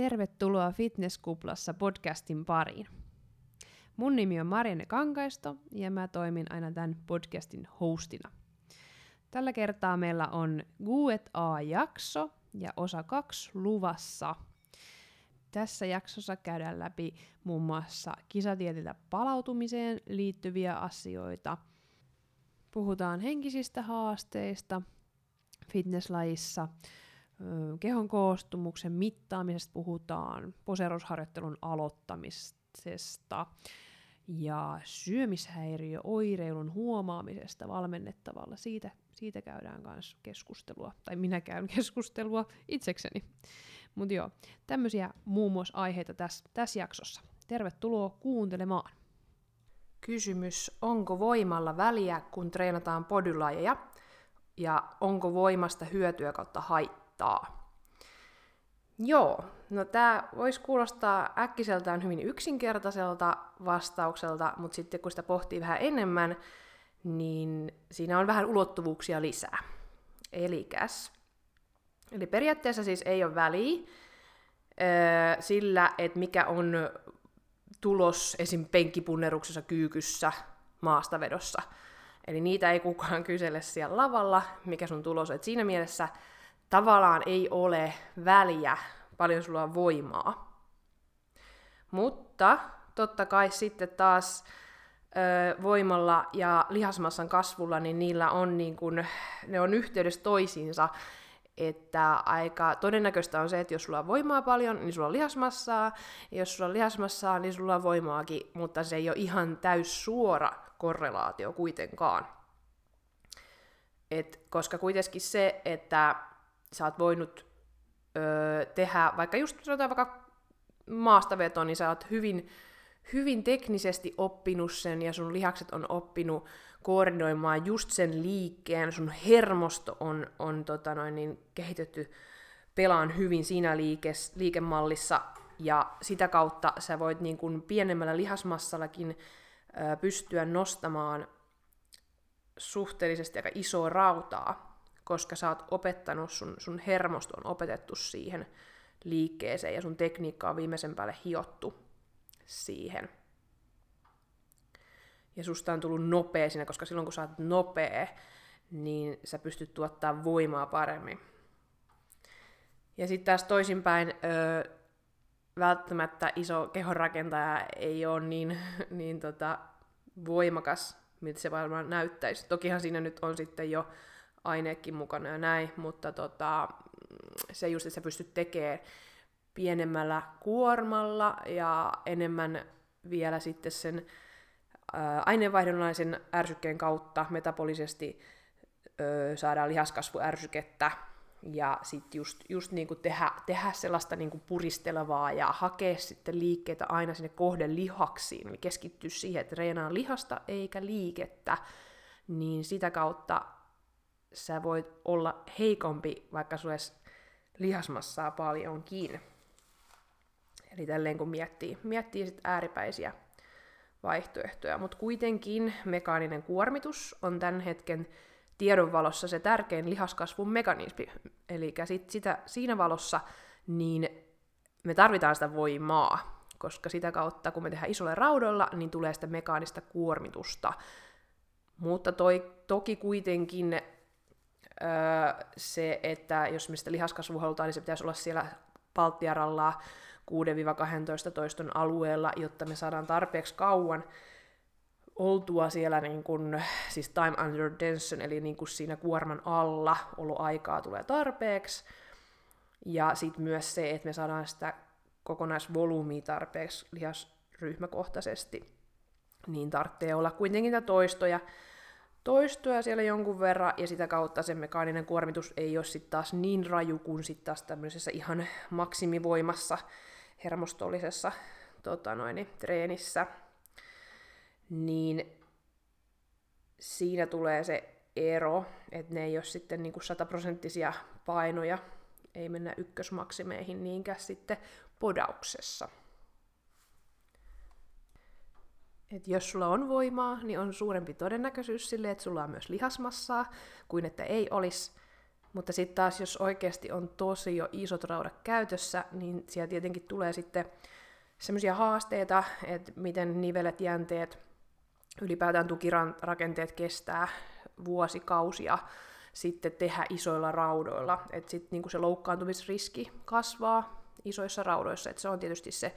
Tervetuloa Fitnesskuplassa podcastin pariin. Mun nimi on Marianne Kankaisto ja mä toimin aina tämän podcastin hostina. Tällä kertaa meillä on Q&A-jakso ja osa kaksi luvassa. Tässä jaksossa käydään läpi muun muassa kisatietiltä palautumiseen liittyviä asioita. Puhutaan henkisistä haasteista fitnesslajissa, kehon koostumuksen mittaamisesta puhutaan, poserusharjoittelun aloittamisesta ja syömishäiriöoireilun huomaamisesta valmennettavalla. Siitä, siitä käydään myös keskustelua, tai minä käyn keskustelua itsekseni. Mutta joo, tämmöisiä muun muassa aiheita tässä täs jaksossa. Tervetuloa kuuntelemaan. Kysymys, onko voimalla väliä, kun treenataan podylajeja? Ja onko voimasta hyötyä kautta haittaa? Joo, no tämä voisi kuulostaa äkkiseltään hyvin yksinkertaiselta vastaukselta, mutta sitten kun sitä pohtii vähän enemmän, niin siinä on vähän ulottuvuuksia lisää. Elikäs. Eli periaatteessa siis ei ole väliä öö, sillä, että mikä on tulos esim. penkkipunneruksessa, kyykyssä, maastavedossa. Eli niitä ei kukaan kysele siellä lavalla, mikä sun tulos on. Et siinä mielessä tavallaan ei ole väliä, paljon sulla on voimaa. Mutta totta kai sitten taas ö, voimalla ja lihasmassan kasvulla, niin niillä on, niin kun, ne on yhteydessä toisiinsa. Että aika todennäköistä on se, että jos sulla on voimaa paljon, niin sulla on lihasmassaa, ja jos sulla on lihasmassaa, niin sulla on voimaakin, mutta se ei ole ihan täys suora korrelaatio kuitenkaan. Et, koska kuitenkin se, että sä oot voinut öö, tehdä, vaikka just sanotaan vaikka maastaveto, niin sä oot hyvin, hyvin teknisesti oppinut sen ja sun lihakset on oppinut koordinoimaan just sen liikkeen, sun hermosto on, on tota noin, niin kehitetty pelaan hyvin siinä liikes, liikemallissa, ja sitä kautta sä voit niin kuin pienemmällä lihasmassallakin ö, pystyä nostamaan suhteellisesti aika isoa rautaa, koska sä oot opettanut, sun, sun hermosto on opetettu siihen liikkeeseen, ja sun tekniikka on viimeisen päälle hiottu siihen ja susta on tullut nopea siinä, koska silloin kun sä oot nopea, niin sä pystyt tuottaa voimaa paremmin. Ja sitten taas toisinpäin, öö, välttämättä iso kehonrakentaja ei ole niin, niin tota, voimakas, miltä se varmaan näyttäisi. Tokihan siinä nyt on sitten jo aineekin mukana ja näin, mutta tota, se just, että sä pystyt tekemään pienemmällä kuormalla ja enemmän vielä sitten sen aineenvaihdunnaisen ärsykkeen kautta metabolisesti ö, saadaan lihaskasvuärsykettä ja sitten just, just niinku tehdä, tehdä sellaista niinku puristelevaa ja hakea sitten liikkeitä aina sinne kohden lihaksiin, eli keskittyä siihen, että reenaa lihasta eikä liikettä, niin sitä kautta sä voit olla heikompi, vaikka sulla lihasmassaa paljonkin. Eli tälleen kun miettii, miettii sit ääripäisiä vaihtoehtoja, mutta kuitenkin mekaaninen kuormitus on tämän hetken tiedon valossa se tärkein lihaskasvun mekanismi. Eli sit sitä, siinä valossa niin me tarvitaan sitä voimaa, koska sitä kautta, kun me tehdään isolla raudoilla, niin tulee sitä mekaanista kuormitusta. Mutta toi, toki kuitenkin öö, se, että jos me sitä lihaskasvua halutaan, niin se pitäisi olla siellä palttiaralla 6-12 toiston alueella, jotta me saadaan tarpeeksi kauan oltua siellä niin kun, siis time under tension, eli niin kun siinä kuorman alla oloaikaa tulee tarpeeksi. Ja sitten myös se, että me saadaan sitä kokonaisvolyymia tarpeeksi lihasryhmäkohtaisesti, niin tarvitsee olla kuitenkin niitä toistoja, toistoja siellä jonkun verran, ja sitä kautta se mekaaninen kuormitus ei ole sitten taas niin raju kuin sitten taas tämmöisessä ihan maksimivoimassa, hermostollisessa tota noin, treenissä, niin siinä tulee se ero, että ne ei ole sitten niin sataprosenttisia painoja, ei mennä ykkösmaksimeihin niinkään sitten podauksessa. Et jos sulla on voimaa, niin on suurempi todennäköisyys sille, että sulla on myös lihasmassaa, kuin että ei olisi. Mutta sitten taas, jos oikeasti on tosi jo isot raudat käytössä, niin siellä tietenkin tulee sitten semmoisia haasteita, että miten nivelet, jänteet, ylipäätään tukirakenteet kestää vuosikausia sitten tehdä isoilla raudoilla. Että sitten niinku se loukkaantumisriski kasvaa isoissa raudoissa. että se on tietysti se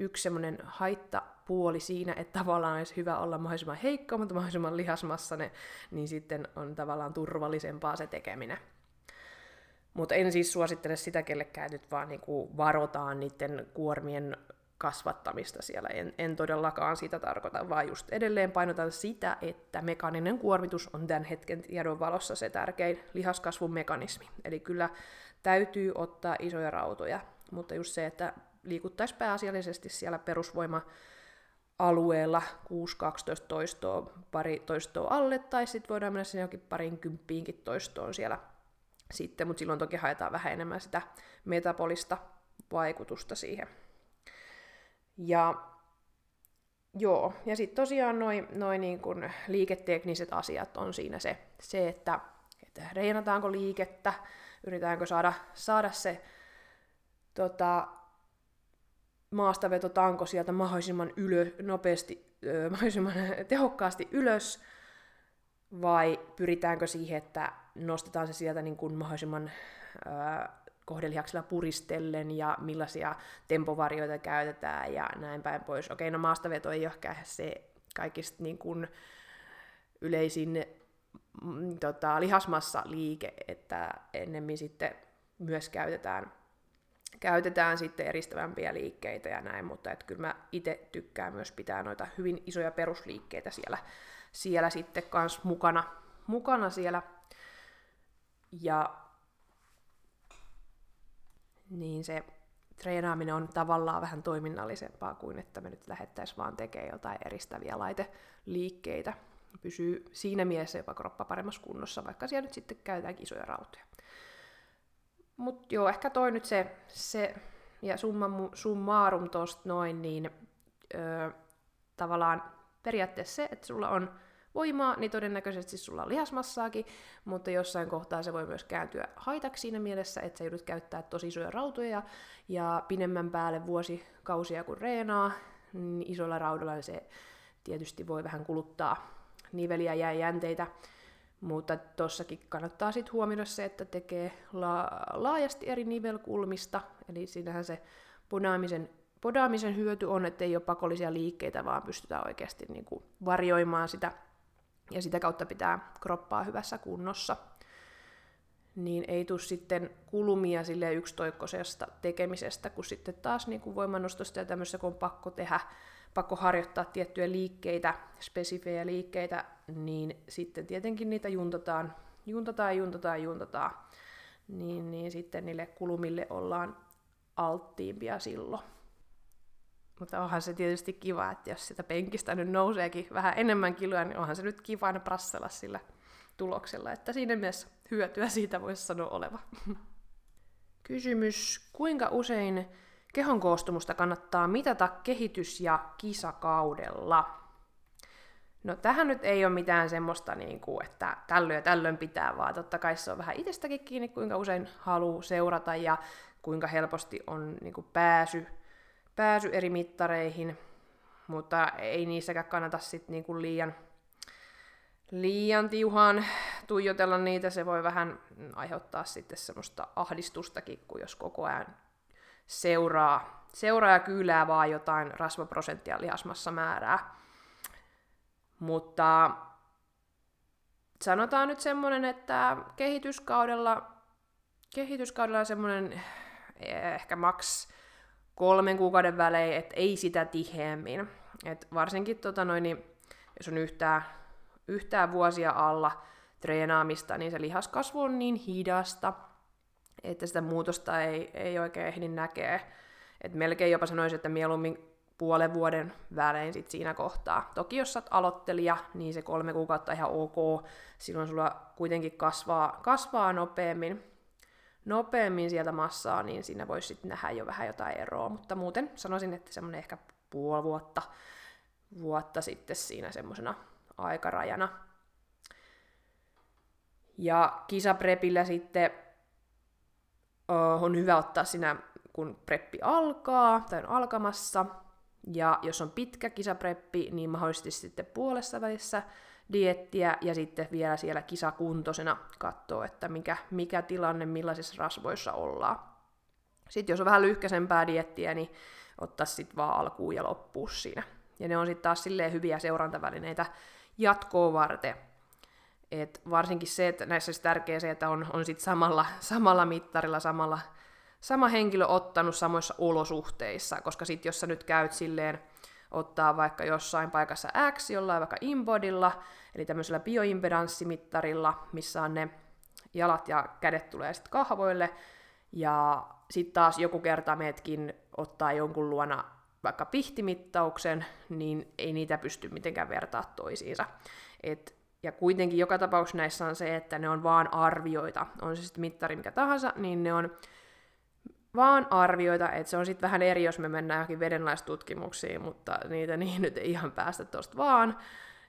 yksi semmoinen haittapuoli siinä, että tavallaan olisi hyvä olla mahdollisimman heikko, mutta mahdollisimman lihasmassainen, niin sitten on tavallaan turvallisempaa se tekeminen. Mutta en siis suosittele sitä kellekään, nyt vaan niinku varotaan niiden kuormien kasvattamista siellä. En, en todellakaan sitä tarkoita, vaan just edelleen painotan sitä, että mekaaninen kuormitus on tämän hetken tiedon valossa se tärkein lihaskasvun mekanismi. Eli kyllä täytyy ottaa isoja rautoja, mutta just se, että liikuttaisiin pääasiallisesti siellä perusvoima alueella 6-12 toistoa, pari toistoa alle, tai sitten voidaan mennä sinne jokin parin kymppiinkin toistoon siellä sitten, mutta silloin toki haetaan vähän enemmän sitä metabolista vaikutusta siihen. Ja joo, ja sitten tosiaan noin noi niin kun liiketekniset asiat on siinä se, se että, että reenataanko liikettä, yritetäänkö saada, saada se tota, maastavetotanko sieltä mahdollisimman ylö, nopeasti, ö, mahdollisimman tehokkaasti ylös, vai pyritäänkö siihen, että nostetaan se sieltä niin kuin mahdollisimman ö, kohdelihaksella puristellen ja millaisia tempovarioita käytetään ja näin päin pois. Okei, no maastaveto ei ehkä se kaikista niin kuin yleisin mm, tota, lihasmassa liike, että ennemmin sitten myös käytetään, käytetään sitten eristävämpiä liikkeitä ja näin, mutta että kyllä mä itse tykkään myös pitää noita hyvin isoja perusliikkeitä siellä, siellä sitten kans mukana, mukana siellä. Ja niin se treenaaminen on tavallaan vähän toiminnallisempaa kuin että me nyt lähettäisiin vaan tekemään jotain eristäviä laiteliikkeitä. Pysyy siinä mielessä jopa kroppa paremmassa kunnossa, vaikka siellä nyt sitten käytetään isoja rautoja. Mutta joo, ehkä toi nyt se, se ja summa, summarum tosta noin, niin öö, tavallaan periaatteessa se, että sulla on voimaa, niin todennäköisesti sulla on lihasmassaakin, mutta jossain kohtaa se voi myös kääntyä haitaksi siinä mielessä, että sä joudut käyttää tosi isoja rautoja ja pidemmän päälle vuosikausia kun reenaa, niin isoilla raudoilla niin se tietysti voi vähän kuluttaa niveliä ja jänteitä, mutta tossakin kannattaa sitten huomioida se, että tekee la- laajasti eri nivelkulmista, eli siinähän se podaamisen, podaamisen hyöty on, että ei ole pakollisia liikkeitä, vaan pystytään oikeasti niin kuin varjoimaan sitä ja sitä kautta pitää kroppaa hyvässä kunnossa, niin ei tule sitten kulumia sille yksitoikkoisesta tekemisestä, kun sitten taas niin kuin voimannostosta ja tämmöistä, kun on pakko tehdä, pakko harjoittaa tiettyjä liikkeitä, spesifejä liikkeitä, niin sitten tietenkin niitä juntataan, juntataan, juntataan, juntataan, niin, niin sitten niille kulumille ollaan alttiimpia silloin. Mutta onhan se tietysti kiva, että jos sitä penkistä nyt nouseekin vähän enemmän kiloa, niin onhan se nyt kiva aina prassella sillä tuloksella. Että siinä mielessä hyötyä siitä voisi sanoa oleva. Kysymys, kuinka usein kehon koostumusta kannattaa mitata kehitys- ja kisakaudella? No tähän nyt ei ole mitään semmoista, niin kuin, että tällöin ja tällöin pitää, vaan totta kai se on vähän itsestäkin kiinni, kuinka usein haluaa seurata ja kuinka helposti on niin kuin, pääsy pääsy eri mittareihin, mutta ei niissäkään kannata sit niinku liian, liian tiuhaan tuijotella niitä. Se voi vähän aiheuttaa sitten semmoista ahdistustakin, kun jos koko ajan seuraa, seuraa ja kyylää vaan jotain rasvaprosenttia lihasmassa määrää. Mutta sanotaan nyt semmoinen, että kehityskaudella, kehityskaudella semmoinen ehkä maks kolmen kuukauden välein, että ei sitä tiheämmin. Et varsinkin tota noin, niin jos on yhtään, yhtään vuosia alla treenaamista, niin se lihaskasvu on niin hidasta, että sitä muutosta ei, ei oikein ehdi näkee. Et melkein jopa sanoisin, että mieluummin puolen vuoden välein sit siinä kohtaa. Toki jos sä aloittelija, niin se kolme kuukautta ihan ok, silloin sulla kuitenkin kasvaa, kasvaa nopeammin nopeammin sieltä massaa, niin siinä voisi sitten nähdä jo vähän jotain eroa, mutta muuten sanoisin, että semmoinen ehkä puoli vuotta, vuotta sitten siinä semmoisena aikarajana. Ja kisaprepillä sitten on hyvä ottaa siinä, kun preppi alkaa tai on alkamassa. Ja jos on pitkä kisapreppi, niin mahdollisesti sitten puolessa välissä diettiä ja sitten vielä siellä kisakuntoisena katsoa, että mikä, mikä tilanne, millaisissa rasvoissa ollaan. Sitten jos on vähän lyhkäisempää diettiä, niin ottaa sitten vaan alkuun ja loppuun siinä. Ja ne on sitten taas silleen hyviä seurantavälineitä jatkoa varten. Et varsinkin se, että näissä olisi tärkeää se, että on, on sit samalla, samalla mittarilla, samalla, sama henkilö ottanut samoissa olosuhteissa, koska sitten jos sä nyt käyt silleen, ottaa vaikka jossain paikassa X, jollain vaikka inbodilla, eli tämmöisellä bioimpedanssimittarilla, missä on ne jalat ja kädet tulee sitten kahvoille, ja sitten taas joku kerta meetkin ottaa jonkun luona vaikka pihtimittauksen, niin ei niitä pysty mitenkään vertaa toisiinsa. Et, ja kuitenkin joka tapauksessa näissä on se, että ne on vaan arvioita. On se sitten mittari mikä tahansa, niin ne on vaan arvioita, että se on sitten vähän eri, jos me mennään johonkin vedenlaistutkimuksiin, mutta niitä niin nyt ei ihan päästä tuosta vaan.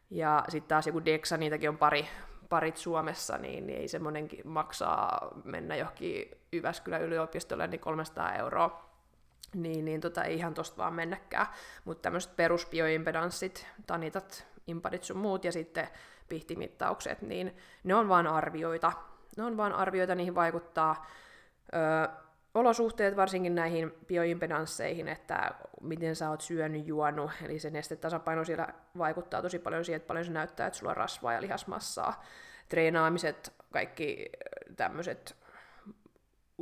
Ja sitten taas joku Dexa, niitäkin on pari, parit Suomessa, niin, ei semmoinenkin maksaa mennä johonkin Jyväskylän yliopistolle niin 300 euroa. Niin, niin tota, ei ihan tosta vaan mennäkään. Mutta tämmöiset perusbioimpedanssit, tanitat, impadit sun muut ja sitten pihtimittaukset, niin ne on vaan arvioita. Ne on vaan arvioita, niihin vaikuttaa öö, olosuhteet varsinkin näihin bioimpedansseihin, että miten sä oot syönyt, juonut, eli se nestetasapaino siellä vaikuttaa tosi paljon siihen, että paljon se näyttää, että sulla on rasvaa ja lihasmassaa. Treenaamiset, kaikki tämmöiset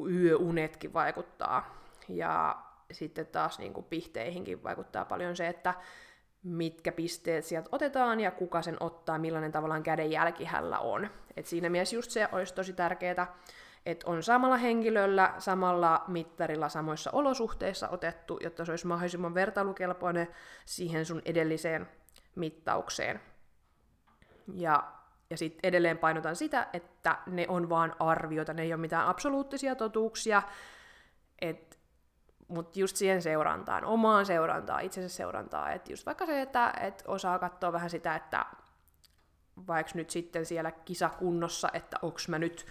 yöunetkin vaikuttaa. Ja sitten taas niin kuin pihteihinkin vaikuttaa paljon se, että mitkä pisteet sieltä otetaan ja kuka sen ottaa, millainen tavallaan kädenjälki hänellä on. Et siinä mielessä just se olisi tosi tärkeää, että on samalla henkilöllä, samalla mittarilla, samoissa olosuhteissa otettu, jotta se olisi mahdollisimman vertailukelpoinen siihen sun edelliseen mittaukseen. Ja, ja sitten edelleen painotan sitä, että ne on vaan arvioita, ne ei ole mitään absoluuttisia totuuksia, mutta just siihen seurantaan, omaan seurantaan, itsensä seurantaan, että just vaikka se, että et osaa katsoa vähän sitä, että vaikka nyt sitten siellä kisakunnossa, että onko mä nyt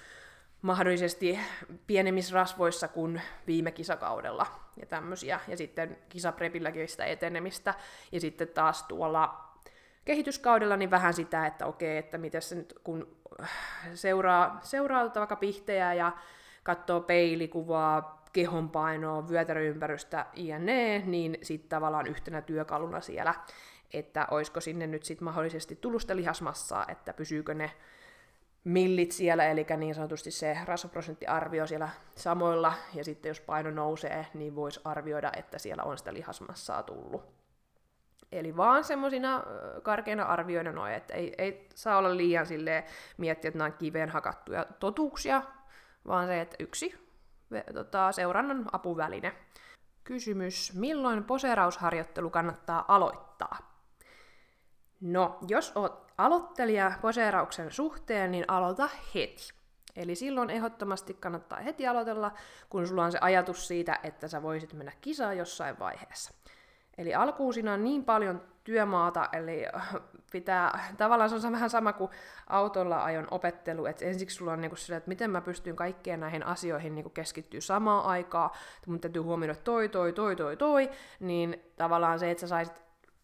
mahdollisesti pienemmissä rasvoissa kuin viime kisakaudella ja tämmöisiä. Ja sitten kisaprepilläkin sitä etenemistä. Ja sitten taas tuolla kehityskaudella niin vähän sitä, että okei, että miten se nyt, kun seuraa, seuraa vaikka pihtejä ja katsoo peilikuvaa, kehonpainoa, vyötäröympärystä, jne, niin sitten tavallaan yhtenä työkaluna siellä, että olisiko sinne nyt sitten mahdollisesti tullut sitä lihasmassaa, että pysyykö ne millit siellä, eli niin sanotusti se rasvaprosenttiarvio siellä samoilla, ja sitten jos paino nousee, niin voisi arvioida, että siellä on sitä lihasmassaa tullut. Eli vaan semmoisina karkeina arvioina noin, että ei, ei saa olla liian silleen miettiä, että nämä on kiveen hakattuja totuuksia, vaan se, että yksi tota, seurannan apuväline. Kysymys, milloin poseerausharjoittelu kannattaa aloittaa? No, jos oot aloittelija poseerauksen suhteen, niin aloita heti. Eli silloin ehdottomasti kannattaa heti aloitella, kun sulla on se ajatus siitä, että sä voisit mennä kisaan jossain vaiheessa. Eli alkuun siinä on niin paljon työmaata, eli pitää, tavallaan se on vähän sama kuin autolla ajon opettelu, että ensiksi sulla on niinku sillä, että miten mä pystyn kaikkeen näihin asioihin niinku keskittyä samaan aikaan, mun täytyy huomioida toi, toi, toi, toi, toi, niin tavallaan se, että sä saisit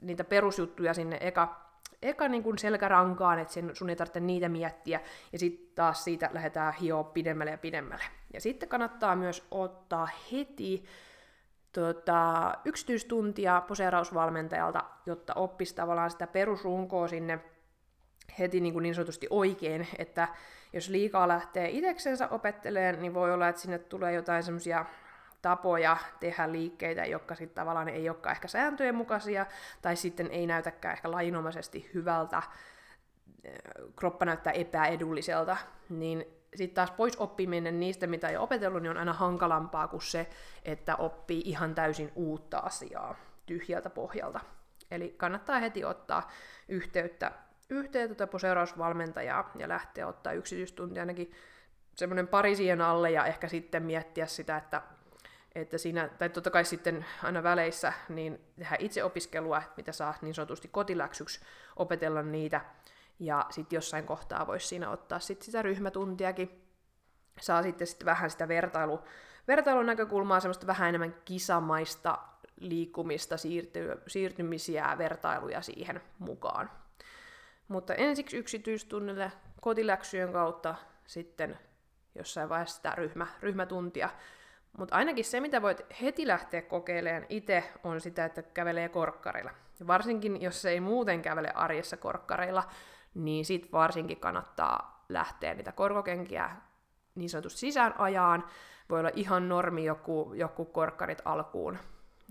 niitä perusjuttuja sinne eka, eka niin kuin selkärankaan, että sun ei tarvitse niitä miettiä, ja sitten taas siitä lähdetään hioa pidemmälle ja pidemmälle. Ja sitten kannattaa myös ottaa heti tota, yksityistuntia poseerausvalmentajalta, jotta oppisi tavallaan sitä perusrunkoa sinne heti niin, kuin niin sanotusti oikein, että jos liikaa lähtee itseksensä opettelemaan, niin voi olla, että sinne tulee jotain semmoisia tapoja tehdä liikkeitä, jotka sitten tavallaan ei olekaan ehkä sääntöjen mukaisia, tai sitten ei näytäkään ehkä lainomaisesti hyvältä, kroppa näyttää epäedulliselta, niin sitten taas pois oppiminen niistä, mitä ei opetellut, niin on aina hankalampaa kuin se, että oppii ihan täysin uutta asiaa tyhjältä pohjalta. Eli kannattaa heti ottaa yhteyttä, yhteyttä poseerausvalmentajaa ja lähteä ottaa yksityistunti ainakin semmoinen pari siihen alle ja ehkä sitten miettiä sitä, että, että siinä, tai totta kai sitten aina väleissä, niin tehdä itse opiskelua, mitä saa niin sanotusti kotiläksyksi opetella niitä Ja sitten jossain kohtaa voisi siinä ottaa sit sitä ryhmätuntiakin. Saa sitten sit vähän sitä vertailu, vertailun näkökulmaa, semmoista vähän enemmän kisamaista liikkumista, siirty, siirtymisiä, vertailuja siihen mukaan. Mutta ensiksi yksityistunnille kotiläksyjen kautta sitten jossain vaiheessa sitä ryhmä, ryhmätuntia. Mutta ainakin se, mitä voit heti lähteä kokeilemaan itse, on sitä, että kävelee korkkareilla. Ja varsinkin, jos ei muuten kävele arjessa korkkareilla, niin sit varsinkin kannattaa lähteä niitä korkokenkiä niin sanotusti sisään ajaan. Voi olla ihan normi joku, joku korkkarit alkuun,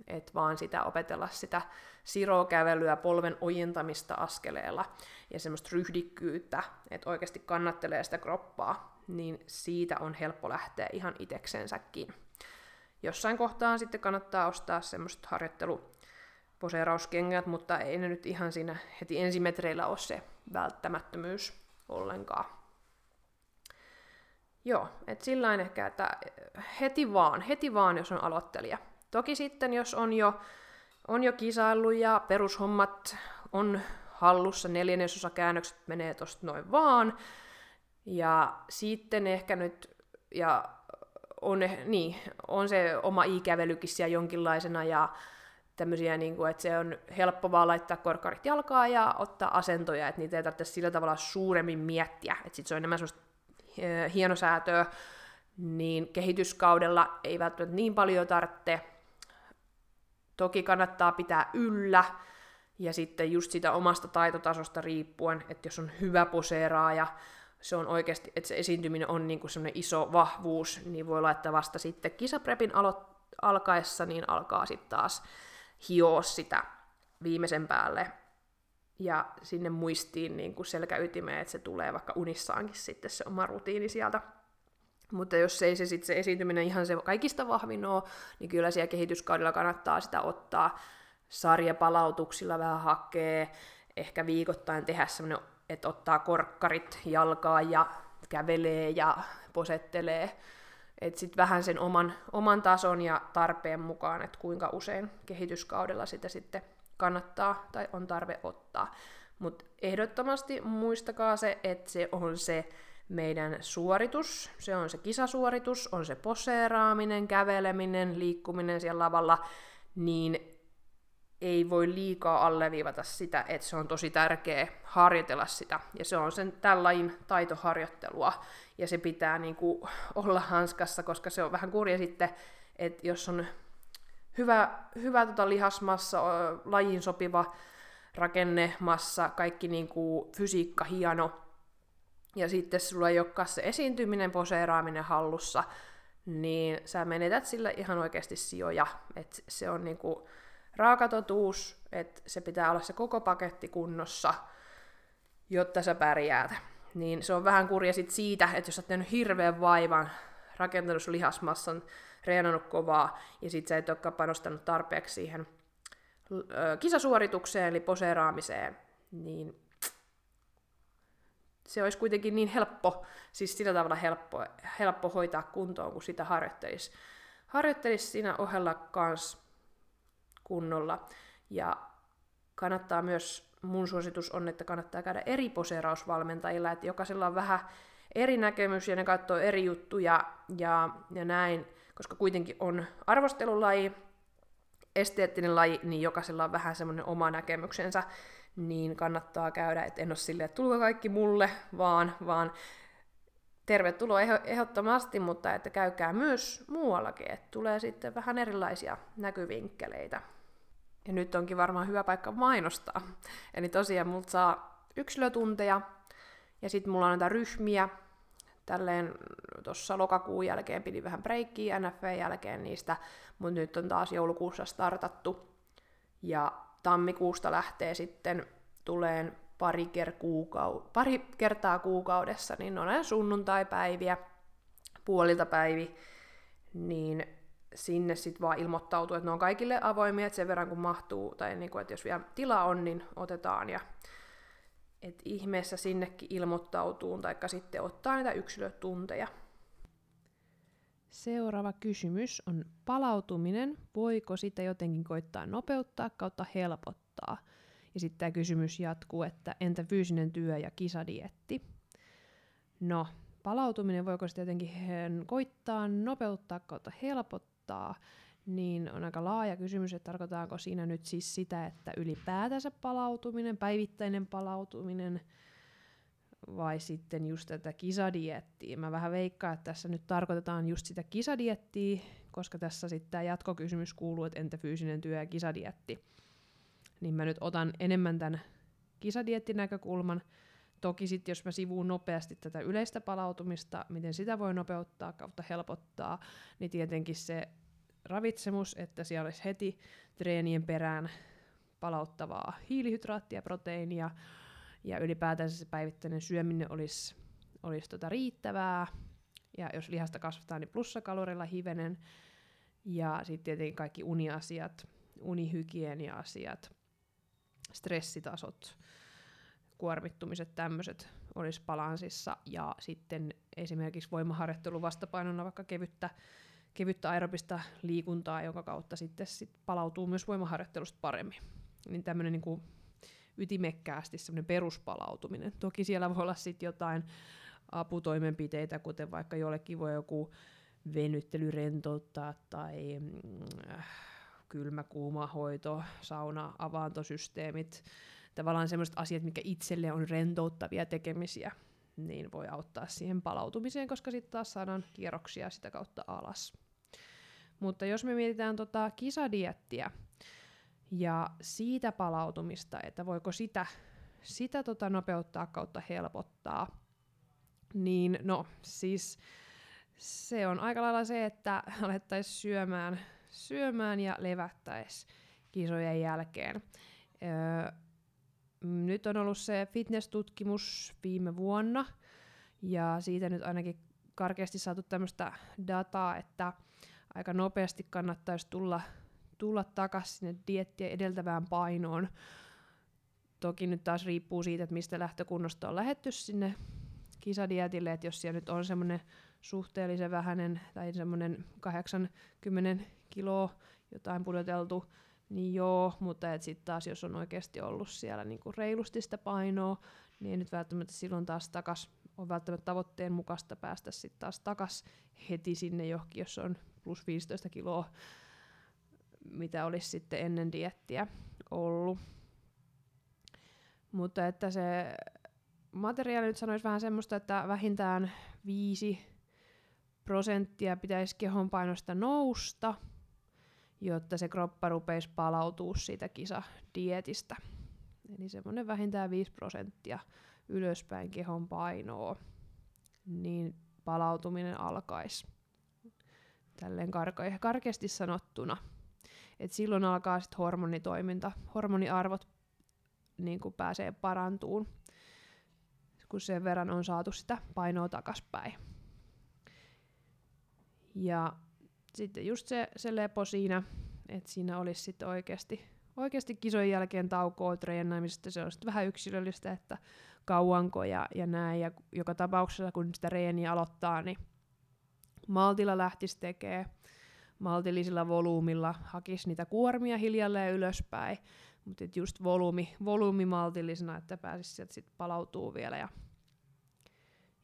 et vaan sitä opetella sitä sirokävelyä, polven ojentamista askeleella ja semmoista ryhdikkyyttä, että oikeasti kannattelee sitä kroppaa, niin siitä on helppo lähteä ihan iteksensäkin. Jossain kohtaa sitten kannattaa ostaa semmoista harjoittelu poseerauskengät, mutta ei ne nyt ihan siinä heti ensimetreillä ole se välttämättömyys ollenkaan. Joo, että sillä ehkä, että heti vaan, heti vaan, jos on aloittelija. Toki sitten, jos on jo, on jo kisaillut ja perushommat on hallussa, neljännesosa käännökset menee tosta noin vaan, ja sitten ehkä nyt, ja on, niin, on se oma ikävelykin siellä jonkinlaisena, ja tämmöisiä, niin kuin, että se on helppo vaan laittaa korkkarit jalkaa ja ottaa asentoja, että niitä ei tarvitse sillä tavalla suuremmin miettiä, että sit se on enemmän semmoista eh, hienosäätöä, niin kehityskaudella ei välttämättä niin paljon tarvitse. Toki kannattaa pitää yllä, ja sitten just sitä omasta taitotasosta riippuen, että jos on hyvä poseeraaja, se on oikeasti, että se esiintyminen on niin kuin iso vahvuus, niin voi laittaa vasta sitten kisaprepin alo- alkaessa, niin alkaa sitten taas hioa sitä viimeisen päälle ja sinne muistiin niin kuin selkäytimeen, että se tulee vaikka unissaankin sitten se oma rutiini sieltä. Mutta jos ei se sitten se esiintyminen ihan se kaikista vahvin ole, niin kyllä siellä kehityskaudella kannattaa sitä ottaa. Sarjapalautuksilla vähän hakee, ehkä viikoittain tehdä semmoinen, että ottaa korkkarit jalkaa ja kävelee ja posettelee että sitten vähän sen oman, oman tason ja tarpeen mukaan, että kuinka usein kehityskaudella sitä sitten kannattaa tai on tarve ottaa. Mutta ehdottomasti muistakaa se, että se on se meidän suoritus, se on se kisasuoritus, on se poseeraaminen, käveleminen, liikkuminen siellä lavalla, niin ei voi liikaa alleviivata sitä, että se on tosi tärkeä harjoitella sitä. Ja se on sen tällain taitoharjoittelua. Ja se pitää niin kuin olla hanskassa, koska se on vähän kurja sitten, että jos on hyvä, hyvä tota lihasmassa, lajin sopiva rakennemassa, kaikki niin kuin fysiikka hieno, ja sitten sulla ei olekaan se esiintyminen, poseeraaminen hallussa, niin sä menetät sillä ihan oikeasti sijoja. että se on niinku, raakatotuus, että se pitää olla se koko paketti kunnossa, jotta sä pärjäät. Niin se on vähän kurja sit siitä, että jos sä oot tehnyt hirveän vaivan, rakentanut lihasmassan, reenannut kovaa, ja sit sä et olekaan panostanut tarpeeksi siihen kisasuoritukseen, eli poseeraamiseen, niin se olisi kuitenkin niin helppo, siis sillä tavalla helppo, helppo hoitaa kuntoon, kun sitä harjoittelisi. Harjoittelisi siinä ohella kans kunnolla. Ja kannattaa myös, mun suositus on, että kannattaa käydä eri poseerausvalmentajilla, että jokaisella on vähän eri näkemys ja ne katsoo eri juttuja ja, ja näin, koska kuitenkin on arvostelulaji, esteettinen laji, niin jokaisella on vähän semmoinen oma näkemyksensä, niin kannattaa käydä, että en ole silleen, että tulko kaikki mulle, vaan, vaan tervetuloa ehdottomasti, mutta että käykää myös muuallakin, että tulee sitten vähän erilaisia näkyvinkkeleitä. Ja nyt onkin varmaan hyvä paikka mainostaa. Eli tosiaan multa saa yksilötunteja, ja sitten mulla on näitä ryhmiä. Tälleen tuossa lokakuun jälkeen pidi vähän breikkiä NFV jälkeen niistä, mutta nyt on taas joulukuussa startattu. Ja tammikuusta lähtee sitten tuleen pari, ker kuukau- pari kertaa kuukaudessa, niin on sunnuntaipäiviä, puolilta päivi, niin sinne sitten vaan ilmoittautuu, että ne on kaikille avoimia, että sen verran kun mahtuu, tai niin kuin, että jos vielä tila on, niin otetaan, ja että ihmeessä sinnekin ilmoittautuu, tai sitten ottaa niitä yksilötunteja. Seuraava kysymys on palautuminen. Voiko sitä jotenkin koittaa nopeuttaa kautta helpottaa? Ja sitten tämä kysymys jatkuu, että entä fyysinen työ ja kisadietti? No, palautuminen voiko sitä jotenkin koittaa, nopeuttaa kautta helpottaa, niin on aika laaja kysymys, että tarkoitaanko siinä nyt siis sitä, että ylipäätänsä palautuminen, päivittäinen palautuminen, vai sitten just tätä kisadiettiä. Mä vähän veikkaan, että tässä nyt tarkoitetaan just sitä kisadiettiä, koska tässä sitten tämä jatkokysymys kuuluu, että entä fyysinen työ ja kisadietti. Niin mä nyt otan enemmän tämän kisadiettinäkökulman. Toki sitten, jos mä sivuun nopeasti tätä yleistä palautumista, miten sitä voi nopeuttaa kautta helpottaa, niin tietenkin se ravitsemus, että siellä olisi heti treenien perään palauttavaa hiilihydraattia, proteiinia, ja ylipäätänsä se päivittäinen syöminen olisi, olisi tota riittävää, ja jos lihasta kasvattaa, niin plussakalorilla hivenen, ja sitten tietenkin kaikki uniasiat, unihygienia-asiat, stressitasot, kuormittumiset, tämmöiset olisi balansissa, ja sitten esimerkiksi voimaharjoittelu vastapainona vaikka kevyttä, kevyttä aerobista liikuntaa, jonka kautta sitten sit palautuu myös voimaharjoittelusta paremmin. Niin tämmöinen niin ytimekkäästi semmoinen peruspalautuminen. Toki siellä voi olla sitten jotain aputoimenpiteitä, kuten vaikka jollekin voi joku venyttely rentouttaa tai mm, kylmä-kuuma-hoito, sauna, avantosysteemit, tavallaan sellaiset asiat, mikä itselle on rentouttavia tekemisiä, niin voi auttaa siihen palautumiseen, koska sitten taas saadaan kierroksia sitä kautta alas. Mutta jos me mietitään tota kisadiettiä, ja siitä palautumista, että voiko sitä, sitä tota nopeuttaa kautta helpottaa, niin no siis se on aika lailla se, että alettaisiin syömään, syömään ja levättäisiin kisojen jälkeen. Öö, nyt on ollut se fitness-tutkimus viime vuonna, ja siitä nyt ainakin karkeasti saatu tämmöistä dataa, että aika nopeasti kannattaisi tulla tulla takaisin sinne diettiä edeltävään painoon. Toki nyt taas riippuu siitä, että mistä lähtökunnosta on lähetty sinne kisadietille, että jos siellä nyt on semmoinen suhteellisen vähäinen tai semmoinen 80 kiloa jotain pudoteltu, niin joo, mutta sitten taas jos on oikeasti ollut siellä niinku reilusti sitä painoa, niin ei nyt välttämättä silloin taas takas on välttämättä tavoitteen mukaista päästä sitten taas takas heti sinne johonkin, jos on plus 15 kiloa mitä olisi sitten ennen diettiä ollut. Mutta että se materiaali nyt sanoisi vähän semmoista, että vähintään 5 prosenttia pitäisi kehonpainosta nousta, jotta se kroppa rupeisi palautuu siitä kisadietistä. Eli semmoinen vähintään 5 prosenttia ylöspäin kehon painoa, niin palautuminen alkaisi. Tälleen karke- karkeasti sanottuna. Et silloin alkaa sitten hormonitoiminta, hormoniarvot niin kuin pääsee parantuun, kun sen verran on saatu sitä painoa takaspäin. Ja sitten just se, se lepo siinä, että siinä olisi sitten oikeasti, oikeasti kisojen jälkeen taukoa treenaamisesta, se on sitten vähän yksilöllistä, että kauanko ja, ja näin, ja joka tapauksessa kun sitä reeniä aloittaa, niin maltilla lähtisi tekemään. Maltillisilla volyymilla hakisi niitä kuormia hiljalleen ylöspäin, mutta just volyymi, volyymi maltillisena, että pääsisi sieltä sit palautuu vielä. Ja,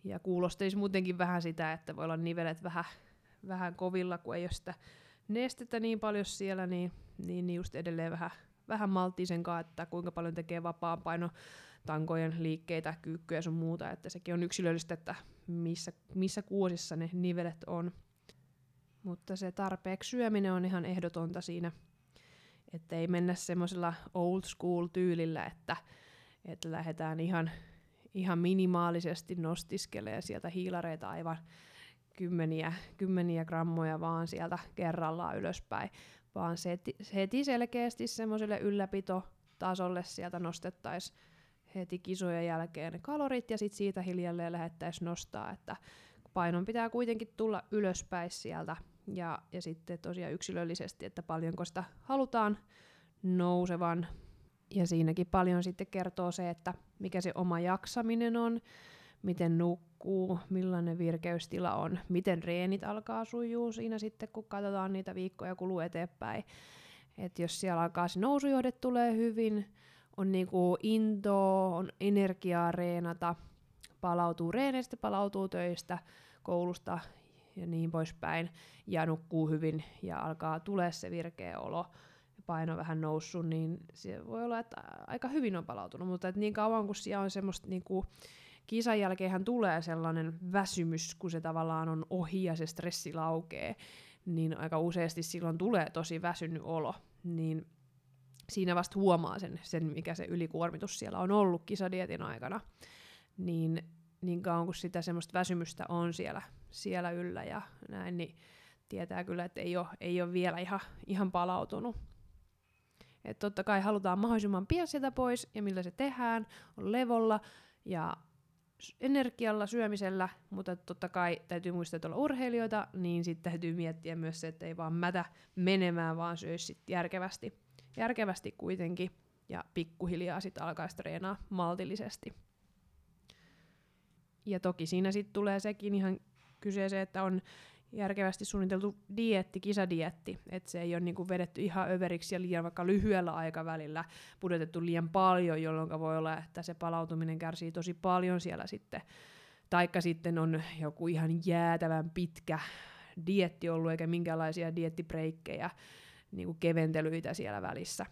ja kuulostaisi muutenkin vähän sitä, että voi olla nivelet vähän, vähän kovilla, kun ei ole sitä nestettä niin paljon siellä, niin, niin, niin just edelleen vähän, vähän malttisen että kuinka paljon tekee vapaan paino tankojen liikkeitä, kyykkyjä ja sun muuta, että sekin on yksilöllistä, että missä, missä kuosissa ne nivelet on. Mutta se tarpeeksi syöminen on ihan ehdotonta siinä, että ei mennä semmoisella old school tyylillä, että, että lähdetään ihan, ihan minimaalisesti nostiskelemaan sieltä hiilareita aivan kymmeniä, kymmeniä grammoja vaan sieltä kerrallaan ylöspäin, vaan se heti selkeästi semmoiselle ylläpitotasolle sieltä nostettaisiin heti kisojen jälkeen kalorit ja sitten siitä hiljalleen lähettäisiin nostaa, että painon pitää kuitenkin tulla ylöspäin sieltä ja, ja sitten tosiaan yksilöllisesti, että paljonko sitä halutaan nousevan. Ja siinäkin paljon sitten kertoo se, että mikä se oma jaksaminen on, miten nukkuu, millainen virkeystila on, miten reenit alkaa sujuu siinä sitten, kun katsotaan niitä viikkoja kuluu eteenpäin. Et jos siellä alkaa se nousujohde tulee hyvin, on niinku intoa, on energiaa reenata, palautuu reeneistä, palautuu töistä, koulusta ja niin poispäin, ja nukkuu hyvin ja alkaa tulee se virkeä olo, paino vähän noussut, niin se voi olla, että aika hyvin on palautunut, mutta et niin kauan kun siellä on semmoista niinku, kisan jälkeenhän tulee sellainen väsymys, kun se tavallaan on ohi ja se stressi laukee, niin aika useasti silloin tulee tosi väsynyt olo, niin siinä vasta huomaa sen, sen mikä se ylikuormitus siellä on ollut kisadietin aikana, niin niin kauan kun sitä semmoista väsymystä on siellä, siellä yllä ja näin, niin tietää kyllä, että ei ole, ei ole vielä ihan, ihan palautunut. Et totta kai halutaan mahdollisimman pian sitä pois, ja millä se tehdään, on levolla ja energialla, syömisellä, mutta totta kai täytyy muistaa, että olla urheilijoita, niin sitten täytyy miettiä myös se, että ei vaan mätä menemään, vaan syöisi sit järkevästi, järkevästi kuitenkin, ja pikkuhiljaa sitten alkaa treenaa maltillisesti. Ja toki siinä sitten tulee sekin ihan kyseeseen, että on järkevästi suunniteltu dietti, kisadietti, että se ei ole niinku vedetty ihan överiksi ja liian vaikka lyhyellä aikavälillä pudotettu liian paljon, jolloin voi olla, että se palautuminen kärsii tosi paljon siellä sitten. Taikka sitten on joku ihan jäätävän pitkä dietti ollut, eikä minkäänlaisia diettibreikkejä, niinku keventelyitä siellä välissä.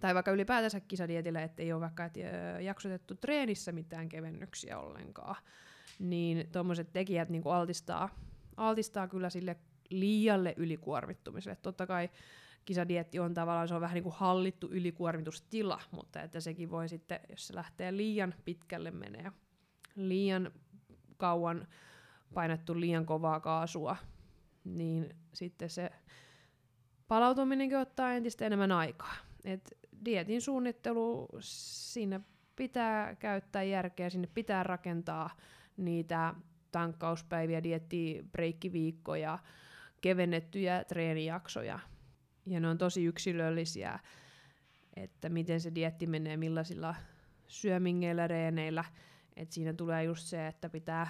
Tai vaikka ylipäätänsä kisadietillä, ettei ole vaikka et, jaksotettu treenissä mitään kevennyksiä ollenkaan. Niin tuommoiset tekijät niinku altistaa altistaa kyllä sille liialle ylikuormittumiselle. Totta kai kisadietti on tavallaan, se on vähän niin kuin hallittu ylikuormitustila, mutta että sekin voi sitten, jos se lähtee liian pitkälle menee, liian kauan painettu liian kovaa kaasua, niin sitten se palautuminenkin ottaa entistä enemmän aikaa. Et dietin suunnittelu, siinä pitää käyttää järkeä, sinne pitää rakentaa niitä tankkauspäiviä, dietti, breikkiviikkoja, kevennettyjä treenijaksoja. Ja ne on tosi yksilöllisiä, että miten se dietti menee, millaisilla syömingeillä, reeneillä. Et siinä tulee just se, että pitää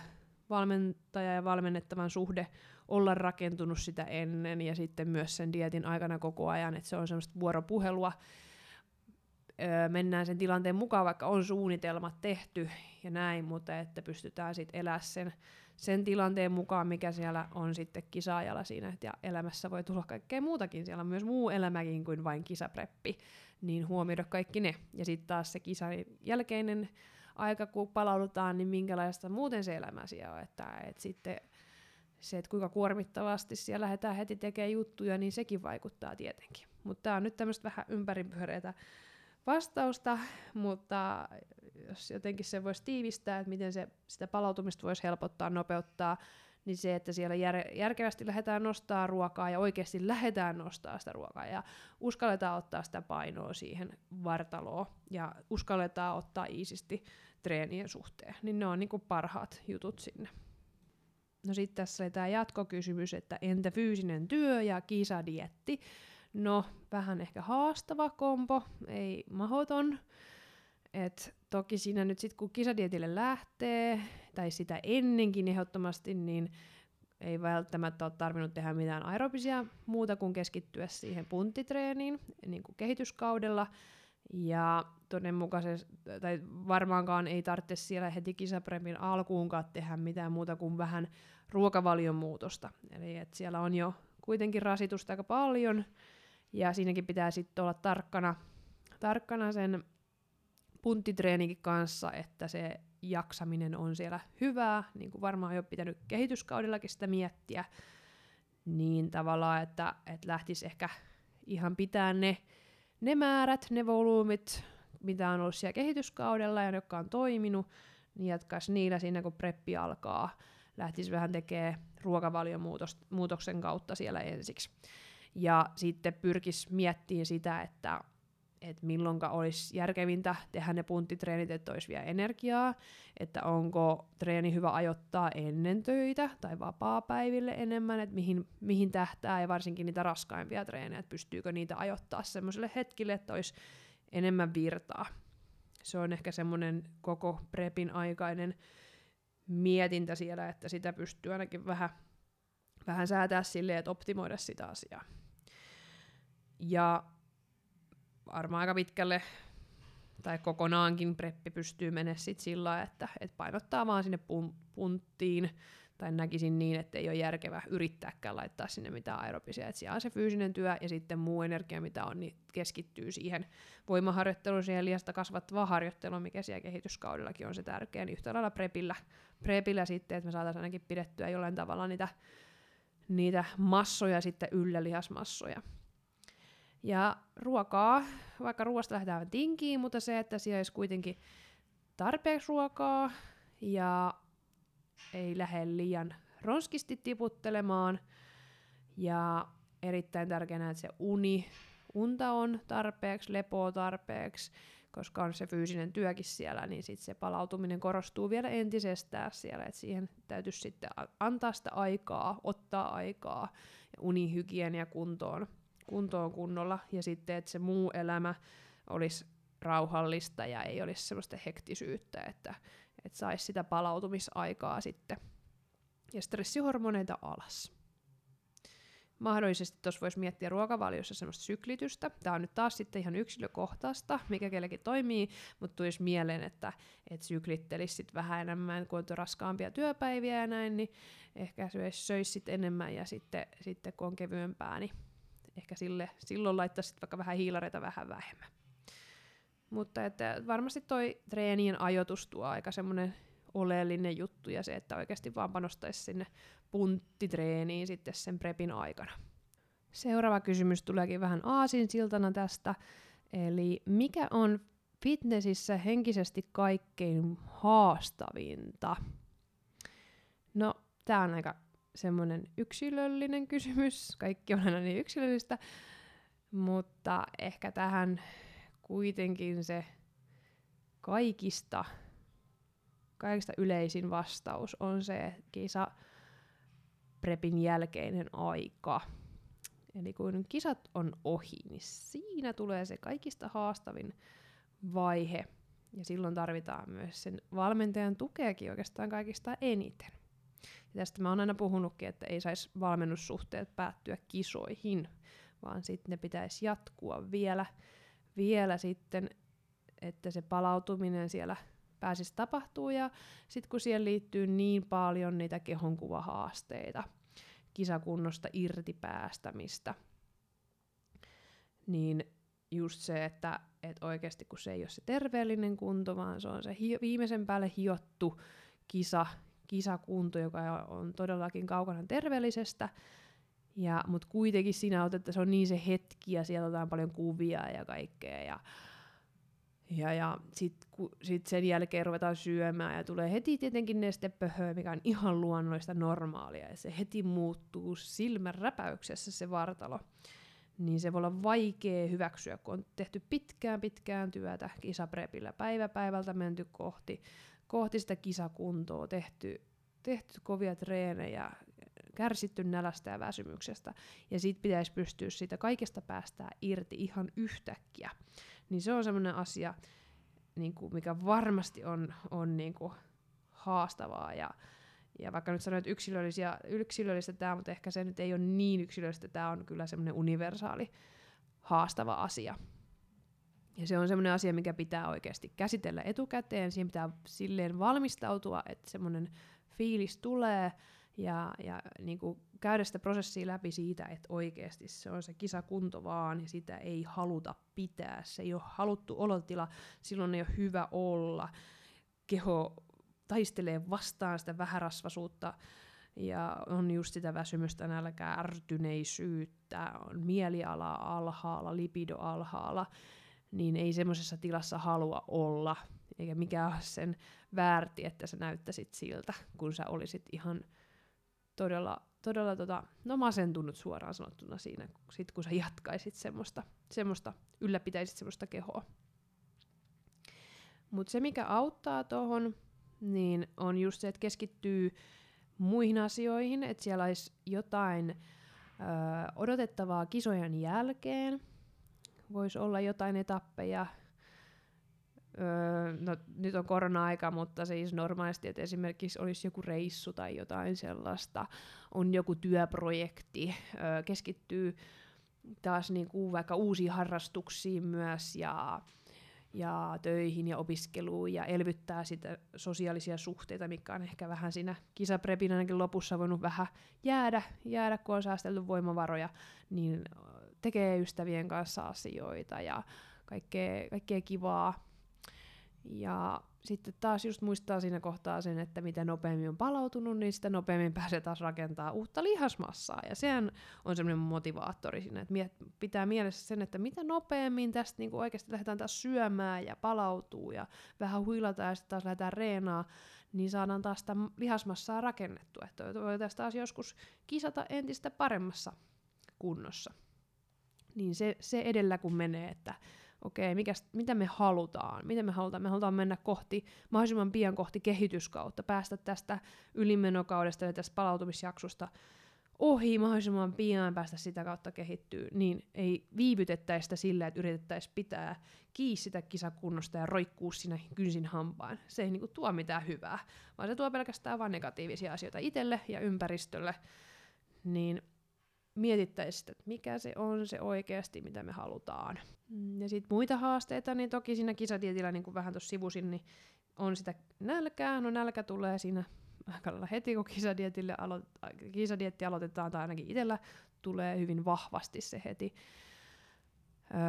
valmentaja ja valmennettavan suhde olla rakentunut sitä ennen ja sitten myös sen dietin aikana koko ajan, että se on semmoista vuoropuhelua. Öö, mennään sen tilanteen mukaan, vaikka on suunnitelmat tehty ja näin, mutta että pystytään sitten elää sen, sen tilanteen mukaan, mikä siellä on sitten kisaajalla siinä, ja elämässä voi tulla kaikkea muutakin, siellä on myös muu elämäkin kuin vain kisapreppi, niin huomioida kaikki ne. Ja sitten taas se kisan jälkeinen aika, kun palaudutaan, niin minkälaista muuten se elämä siellä on, että et sitten se, että kuinka kuormittavasti siellä lähdetään heti tekemään juttuja, niin sekin vaikuttaa tietenkin. Mutta tämä on nyt tämmöistä vähän ympäripyöreitä vastausta, mutta jos jotenkin se voisi tiivistää, että miten se, sitä palautumista voisi helpottaa, nopeuttaa, niin se, että siellä jär, järkevästi lähdetään nostaa ruokaa ja oikeasti lähdetään nostaa sitä ruokaa ja uskalletaan ottaa sitä painoa siihen vartaloon ja uskalletaan ottaa iisisti treenien suhteen, niin ne on niinku parhaat jutut sinne. No sitten tässä oli tämä jatkokysymys, että entä fyysinen työ ja kisadietti? No, vähän ehkä haastava kompo, ei mahoton. Et toki siinä nyt sitten kun kisadietille lähtee, tai sitä ennenkin ehdottomasti, niin ei välttämättä ole tarvinnut tehdä mitään aerobisia muuta kuin keskittyä siihen punttitreeniin niin kuin kehityskaudella. Ja todennäköisesti, tai varmaankaan ei tarvitse siellä heti kisapremmin alkuunkaan tehdä mitään muuta kuin vähän ruokavalion muutosta. Eli että siellä on jo kuitenkin rasitusta aika paljon, ja siinäkin pitää sitten olla tarkkana, tarkkana sen punttitreenikin kanssa, että se jaksaminen on siellä hyvää, niin kuin varmaan jo pitänyt kehityskaudellakin sitä miettiä, niin tavallaan, että, että lähtisi ehkä ihan pitää ne, ne määrät, ne volyymit, mitä on ollut siellä kehityskaudella ja jotka on toiminut, niin jatkaisi niillä siinä, kun preppi alkaa. Lähtisi vähän tekemään ruokavalion kautta siellä ensiksi. Ja sitten pyrkisi miettimään sitä, että että milloinka olisi järkevintä tehdä ne punttitreenit, että olisi vielä energiaa, että onko treeni hyvä ajoittaa ennen töitä tai vapaa-päiville enemmän, että mihin, mihin tähtää ja varsinkin niitä raskaimpia treenejä, että pystyykö niitä ajoittaa semmoiselle hetkille, että olisi enemmän virtaa. Se on ehkä semmoinen koko prepin aikainen mietintä siellä, että sitä pystyy ainakin vähän, vähän säätää silleen, että optimoida sitä asiaa. Ja varmaan aika pitkälle tai kokonaankin preppi pystyy menemään sit sillä että et painottaa vaan sinne pun, punttiin, tai näkisin niin, että ei ole järkevä yrittääkään laittaa sinne mitään aerobisia. että siellä on se fyysinen työ ja sitten muu energia, mitä on, niin keskittyy siihen voimaharjoitteluun, siihen liasta kasvattavaan harjoitteluun, mikä siellä kehityskaudellakin on se tärkeä, niin yhtä lailla prepillä, prepillä sitten, että me saataisiin ainakin pidettyä jollain tavalla niitä, niitä massoja sitten yllä, lihasmassoja. Ja ruokaa, vaikka ruoasta lähdetään tinkiin, mutta se, että siellä olisi kuitenkin tarpeeksi ruokaa ja ei lähde liian ronskisti tiputtelemaan. Ja erittäin tärkeänä, että se uni, unta on tarpeeksi, lepoa tarpeeksi, koska on se fyysinen työkin siellä, niin sit se palautuminen korostuu vielä entisestään siellä, että siihen täytyisi sitten antaa sitä aikaa, ottaa aikaa ja unihygienia kuntoon, kuntoon kunnolla, ja sitten, että se muu elämä olisi rauhallista ja ei olisi semmoista hektisyyttä, että, että saisi sitä palautumisaikaa sitten ja stressihormoneita alas. Mahdollisesti tuossa voisi miettiä ruokavaliossa semmoista syklitystä. Tämä on nyt taas sitten ihan yksilökohtaista, mikä kellekin toimii, mutta tulisi mieleen, että, että syklittelisi sit vähän enemmän, kun on raskaampia työpäiviä ja näin, niin ehkä söisi söis sit enemmän ja sitten, sitten kun on kevyempää, niin ehkä sille, silloin laittaisi vaikka vähän hiilareita vähän vähemmän. Mutta että varmasti toi treenien ajoitus tuo aika semmoinen oleellinen juttu ja se, että oikeasti vaan panostaisi sinne punttitreeniin sitten sen prepin aikana. Seuraava kysymys tuleekin vähän aasinsiltana tästä, eli mikä on fitnessissä henkisesti kaikkein haastavinta? No, tämä on aika semmoinen yksilöllinen kysymys, kaikki on aina niin yksilöllistä, mutta ehkä tähän kuitenkin se kaikista, kaikista yleisin vastaus on se kisa prepin jälkeinen aika. Eli kun kisat on ohi, niin siinä tulee se kaikista haastavin vaihe. Ja silloin tarvitaan myös sen valmentajan tukeakin oikeastaan kaikista eniten. Tästä mä oon aina puhunutkin, että ei saisi valmennussuhteet päättyä kisoihin, vaan sitten ne pitäisi jatkua vielä vielä sitten, että se palautuminen siellä pääsisi tapahtuu. Ja sitten kun siihen liittyy niin paljon niitä kehonkuvahaasteita, kisakunnosta irti päästämistä, niin just se, että et oikeasti kun se ei ole se terveellinen kunto, vaan se on se hi- viimeisen päälle hiottu kisa, kisakunto, joka on todellakin kaukana terveellisestä, ja, mutta kuitenkin siinä että se on niin se hetki ja siellä otetaan paljon kuvia ja kaikkea. Ja, ja, ja sitten sit sen jälkeen ruvetaan syömään ja tulee heti tietenkin nestepöhöä, mikä on ihan luonnollista normaalia. Ja se heti muuttuu silmän räpäyksessä se vartalo. Niin se voi olla vaikea hyväksyä, kun on tehty pitkään pitkään työtä kisaprepillä päivä päivältä menty kohti, kohti sitä kisakuntoa, tehty, tehty kovia treenejä, kärsitty nälästä ja väsymyksestä, ja sit pitäisi pystyä siitä kaikesta päästää irti ihan yhtäkkiä. Niin se on semmoinen asia, niin kuin, mikä varmasti on, on niin kuin haastavaa, ja, ja vaikka nyt sanoit yksilöllisiä, yksilöllistä tämä, mutta ehkä se nyt ei ole niin yksilöllistä, tämä on kyllä semmoinen universaali haastava asia. Ja se on semmoinen asia, mikä pitää oikeasti käsitellä etukäteen, siihen pitää silleen valmistautua, että semmoinen fiilis tulee, ja, ja niin kuin käydä sitä prosessia läpi siitä, että oikeasti se on se kisakunto vaan ja sitä ei haluta pitää. Se ei ole haluttu olotila, silloin ei ole hyvä olla. Keho taistelee vastaan sitä vähärasvasuutta ja on just sitä väsymystä, nälkää, ärtyneisyyttä, on mieliala alhaalla, lipido alhaalla, niin ei semmoisessa tilassa halua olla, eikä mikään ole sen väärti, että sä näyttäisit siltä, kun sä olisit ihan todella, todella tota, no masentunut suoraan sanottuna siinä, sit kun sä jatkaisit semmoista, semmoista ylläpitäisit semmoista kehoa. Mutta se, mikä auttaa tuohon, niin on just se, että keskittyy muihin asioihin, että siellä olisi jotain ö, odotettavaa kisojen jälkeen. Voisi olla jotain etappeja, Öö, no, nyt on korona-aika, mutta siis normaalisti, että esimerkiksi olisi joku reissu tai jotain sellaista, on joku työprojekti, öö, keskittyy taas niin kuin vaikka uusiin harrastuksiin myös ja, ja töihin ja opiskeluun ja elvyttää sitä sosiaalisia suhteita, mikä on ehkä vähän siinä kisaprepin ainakin lopussa voinut vähän jäädä, jäädä kun on säästelty voimavaroja, niin tekee ystävien kanssa asioita ja kaikkea, kaikkea kivaa. Ja sitten taas just muistaa siinä kohtaa sen, että mitä nopeammin on palautunut, niin sitä nopeammin pääsee taas rakentaa uutta lihasmassaa. Ja sehän on semmoinen motivaattori siinä, että pitää mielessä sen, että mitä nopeammin tästä niin oikeasti lähdetään taas syömään ja palautuu ja vähän huilataan ja sitten taas lähdetään reenaa, niin saadaan taas sitä lihasmassaa rakennettua. Että voitaisiin taas joskus kisata entistä paremmassa kunnossa. Niin se, se edellä kun menee, että okei, okay, mitä me halutaan, mitä me halutaan, me halutaan mennä kohti, mahdollisimman pian kohti kehityskautta, päästä tästä ylimenokaudesta ja tästä palautumisjaksosta ohi mahdollisimman pian päästä sitä kautta kehittyä, niin ei viivytettäisi sitä sillä, että yritettäisiin pitää kiinni sitä kisakunnosta ja roikkuu siinä kynsin hampaan. Se ei niinku tuo mitään hyvää, vaan se tuo pelkästään vain negatiivisia asioita itselle ja ympäristölle. Niin mietittäisiin, että mikä se on se oikeasti, mitä me halutaan. Mm, ja sitten muita haasteita, niin toki siinä kisadietillä, niin kuin vähän tuossa sivusin, niin on sitä nälkää. No nälkä tulee siinä aika heti, kun kisadietille alo- kisadietti aloitetaan, tai ainakin itsellä tulee hyvin vahvasti se heti. Öö,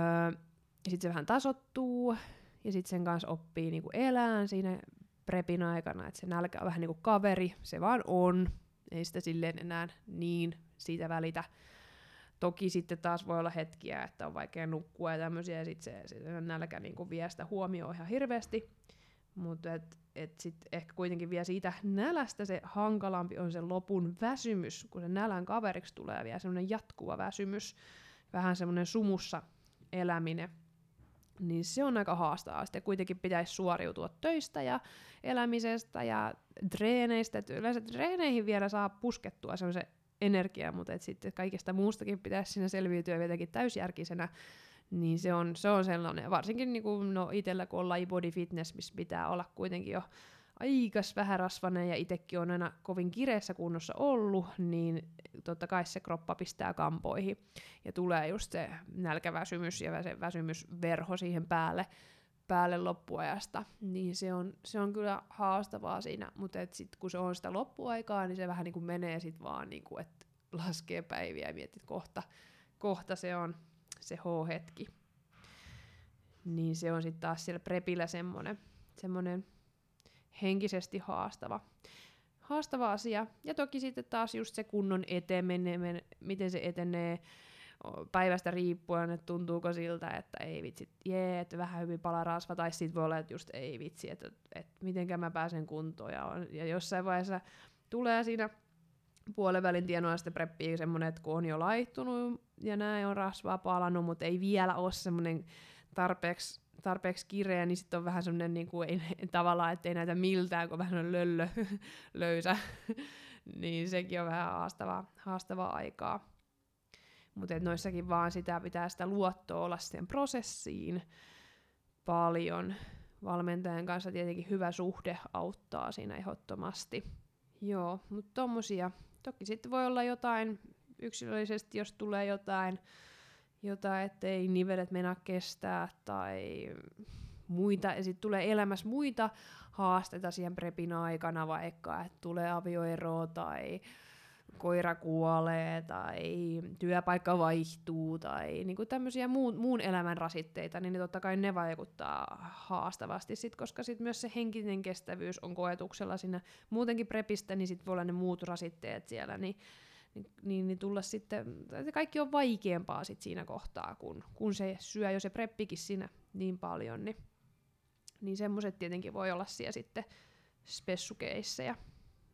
ja sitten se vähän tasottuu, ja sitten sen kanssa oppii niinku elään siinä prepin aikana, että se nälkä on vähän niin kuin kaveri, se vaan on, ei sitä silleen enää niin siitä välitä. Toki sitten taas voi olla hetkiä, että on vaikea nukkua ja tämmöisiä, ja sitten se, se nälkä niin kuin vie sitä huomioon ihan hirveästi. Mutta et, et sitten ehkä kuitenkin vielä siitä nälästä se hankalampi on se lopun väsymys, kun se nälän kaveriksi tulee vielä semmoinen jatkuva väsymys, vähän semmoinen sumussa eläminen niin se on aika haastavaa. Sitten kuitenkin pitäisi suoriutua töistä ja elämisestä ja treeneistä. Et yleensä treeneihin vielä saa puskettua semmoisen energiaa, mutta et sitten kaikesta muustakin pitäisi siinä selviytyä jotenkin täysjärkisenä, niin se on, se on sellainen, varsinkin niin kuin, no itsellä kun on laji body fitness, missä pitää olla kuitenkin jo aikas rasvanen ja itsekin on aina kovin kireessä kunnossa ollut, niin totta kai se kroppa pistää kampoihin. Ja tulee just se nälkäväsymys ja se väsymysverho siihen päälle, päälle loppuajasta, niin se on, se on kyllä haastavaa siinä, mutta sitten kun se on sitä loppuaikaa, niin se vähän niin kuin menee sitten vaan, niin kuin, että laskee päiviä ja mietit, kohta, kohta se on se H-hetki. Niin se on sitten taas siellä prepillä semmoinen, semmoinen henkisesti haastava, haastava asia. Ja toki sitten taas just se kunnon eteneminen, miten se etenee päivästä riippuen, että tuntuuko siltä, että ei vitsi, jee, että vähän hyvin pala rasva, tai sitten voi olla, että just ei vitsi, että, että mitenkä mä pääsen kuntoon. Ja, on, ja jossain vaiheessa tulee siinä puolen välin tienoilla sitten preppiä semmoinen, että kun on jo laittunut ja näin on rasvaa palannut, mutta ei vielä ole semmoinen tarpeeksi tarpeeksi kireä, niin sitten on vähän semmoinen niin kuin, ei, tavallaan, että ei näytä miltään, kun vähän on löllö, löysä. niin sekin on vähän haastavaa, haastavaa aikaa. Mutta noissakin vaan sitä pitää sitä luottoa olla siihen prosessiin paljon. Valmentajan kanssa tietenkin hyvä suhde auttaa siinä ehdottomasti. Joo, mutta tommosia. Toki sitten voi olla jotain yksilöllisesti, jos tulee jotain jotain, ettei nivelet mennä kestää tai muita, ja sitten tulee elämässä muita haasteita siihen prepin aikana, vaikka että tulee avioero tai koira kuolee tai työpaikka vaihtuu tai niinku tämmöisiä muun, muun elämän rasitteita, niin totta kai ne vaikuttaa haastavasti, sit, koska sit myös se henkinen kestävyys on koetuksella siinä muutenkin prepistä, niin sitten voi olla ne muut rasitteet siellä, niin niin, niin, niin tulla sitten, kaikki on vaikeampaa sit siinä kohtaa, kun, kun se syö jo se preppikin siinä niin paljon, niin, niin semmoiset tietenkin voi olla siellä sitten spessukeisseja.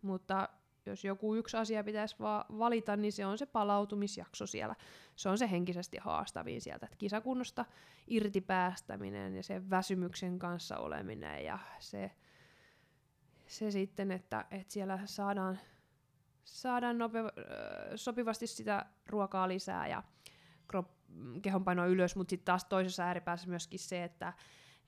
Mutta jos joku yksi asia pitäisi vaan valita, niin se on se palautumisjakso siellä. Se on se henkisesti haastavin sieltä, että kisakunnosta irti päästäminen ja se väsymyksen kanssa oleminen ja se, se sitten, että, että siellä saadaan saadaan nope- sopivasti sitä ruokaa lisää ja kehonpainoa ylös, mutta sitten taas toisessa ääripäässä myöskin se, että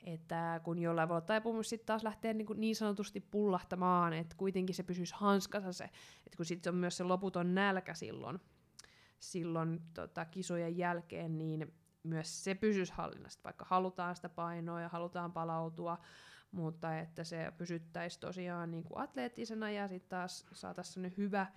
että kun jollain voi olla taipumus sitten taas lähteä niin, niin sanotusti pullahtamaan, että kuitenkin se pysyisi hanskassa se, että kun sitten on myös se loputon nälkä silloin, silloin tota, kisojen jälkeen, niin myös se pysyisi hallinnassa, vaikka halutaan sitä painoa ja halutaan palautua, mutta että se pysyttäisi tosiaan niin kuin atleettisena ja sitten taas saataisiin hyvä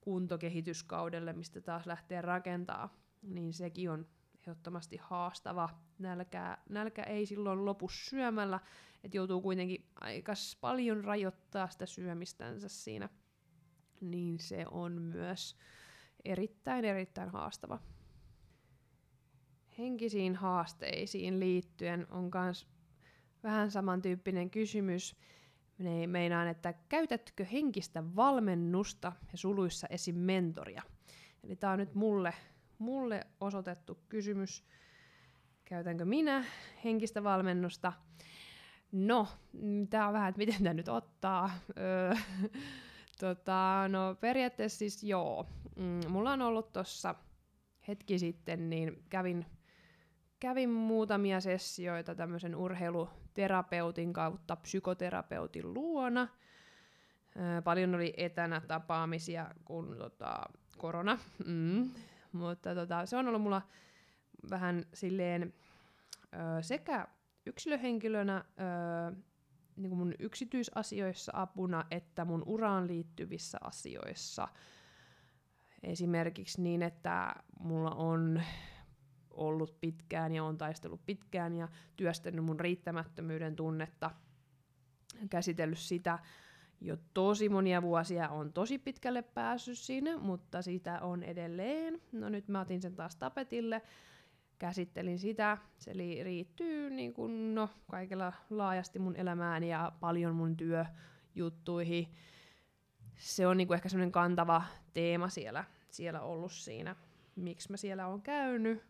kunto kehityskaudelle, mistä taas lähtee rakentaa, niin sekin on ehdottomasti haastava. Nälkä, nälkä ei silloin lopu syömällä, että joutuu kuitenkin aika paljon rajoittaa sitä syömistänsä siinä, niin se on myös erittäin erittäin haastava. Henkisiin haasteisiin liittyen on myös vähän samantyyppinen kysymys. Meinaan, että käytätkö henkistä valmennusta ja suluissa esim. mentoria? Eli tämä on nyt mulle, mulle osoitettu kysymys. Käytänkö minä henkistä valmennusta? No, tämä on vähän, että miten tämä nyt ottaa. Öö, tota, no periaatteessa siis joo. Mm, mulla on ollut tuossa hetki sitten, niin kävin, kävin muutamia sessioita tämmöisen urheiluterapeutin kautta psykoterapeutin luona. Öö, paljon oli etänä tapaamisia, kun tota, korona. Mm. Mutta tota, se on ollut mulla vähän silleen öö, sekä yksilöhenkilönä öö, niin kuin mun yksityisasioissa apuna, että mun uraan liittyvissä asioissa. Esimerkiksi niin, että mulla on ollut pitkään ja on taistellut pitkään ja työstänyt mun riittämättömyyden tunnetta, käsitellyt sitä jo tosi monia vuosia, on tosi pitkälle päässyt siinä, mutta sitä on edelleen. No nyt mä otin sen taas tapetille, käsittelin sitä. Se liittyy niin kuin, no, kaikella laajasti mun elämään ja paljon mun työjuttuihin. Se on niin ehkä semmoinen kantava teema siellä, siellä ollut siinä, miksi mä siellä on käynyt.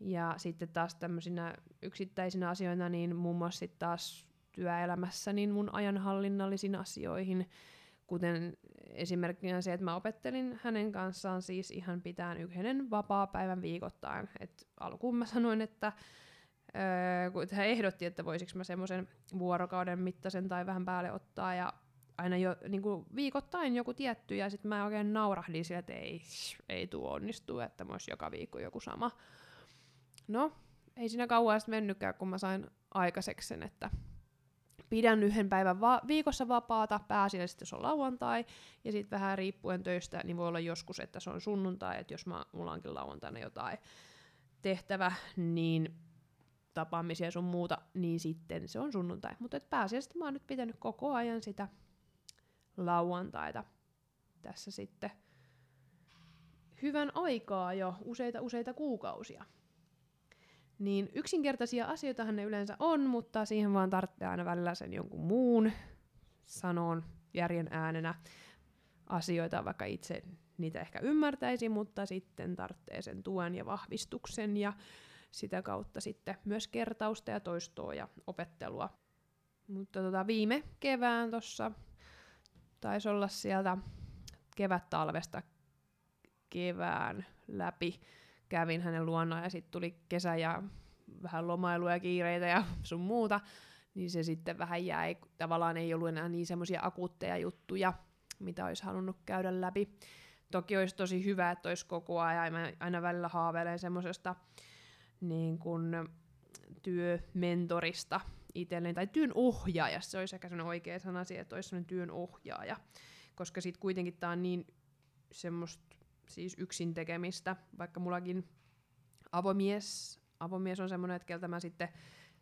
Ja sitten taas tämmöisinä yksittäisinä asioina, niin muun muassa taas työelämässä niin mun ajanhallinnallisiin asioihin, kuten esimerkkinä se, että mä opettelin hänen kanssaan siis ihan pitään yhden vapaa-päivän viikoittain. Et alkuun mä sanoin, että kun hän ehdotti, että voisiko mä semmoisen vuorokauden mittaisen tai vähän päälle ottaa, ja aina jo niin kuin viikoittain joku tietty, ja sitten mä oikein naurahdin sille, että ei, ei tuo onnistu, että mä joka viikko joku sama. No, ei siinä kauan sitten mennytkään, kun mä sain aikaiseksi sen, että pidän yhden päivän va- viikossa vapaata, pääasiallisesti se on lauantai, ja sitten vähän riippuen töistä, niin voi olla joskus, että se on sunnuntai, että jos mä, mulla onkin lauantaina jotain tehtävä, niin tapaamisia sun muuta, niin sitten se on sunnuntai. Mutta pääasiallisesti mä oon nyt pitänyt koko ajan sitä lauantaita tässä sitten hyvän aikaa jo, useita useita kuukausia. Niin yksinkertaisia asioitahan ne yleensä on, mutta siihen vaan tarvitsee aina välillä sen jonkun muun sanoon järjen äänenä asioita, vaikka itse niitä ehkä ymmärtäisi, mutta sitten tarvitsee sen tuen ja vahvistuksen ja sitä kautta sitten myös kertausta ja toistoa ja opettelua. Mutta tota, viime kevään tuossa taisi olla sieltä kevät-talvesta kevään läpi kävin hänen luonaan ja sitten tuli kesä ja vähän lomailuja ja kiireitä ja sun muuta, niin se sitten vähän jäi, tavallaan ei ollut enää niin semmoisia akuutteja juttuja, mitä olisi halunnut käydä läpi. Toki olisi tosi hyvä, että olisi koko ajan, mä aina välillä haaveilen semmoisesta niin kuin työmentorista itselleen, tai työn ohjaaja, se olisi ehkä semmoinen oikea sana siihen, että olisi semmoinen työn ohjaaja, koska sitten kuitenkin tämä on niin semmoista siis yksin tekemistä, vaikka mullakin avomies, avomies on semmoinen, että keltä mä sitten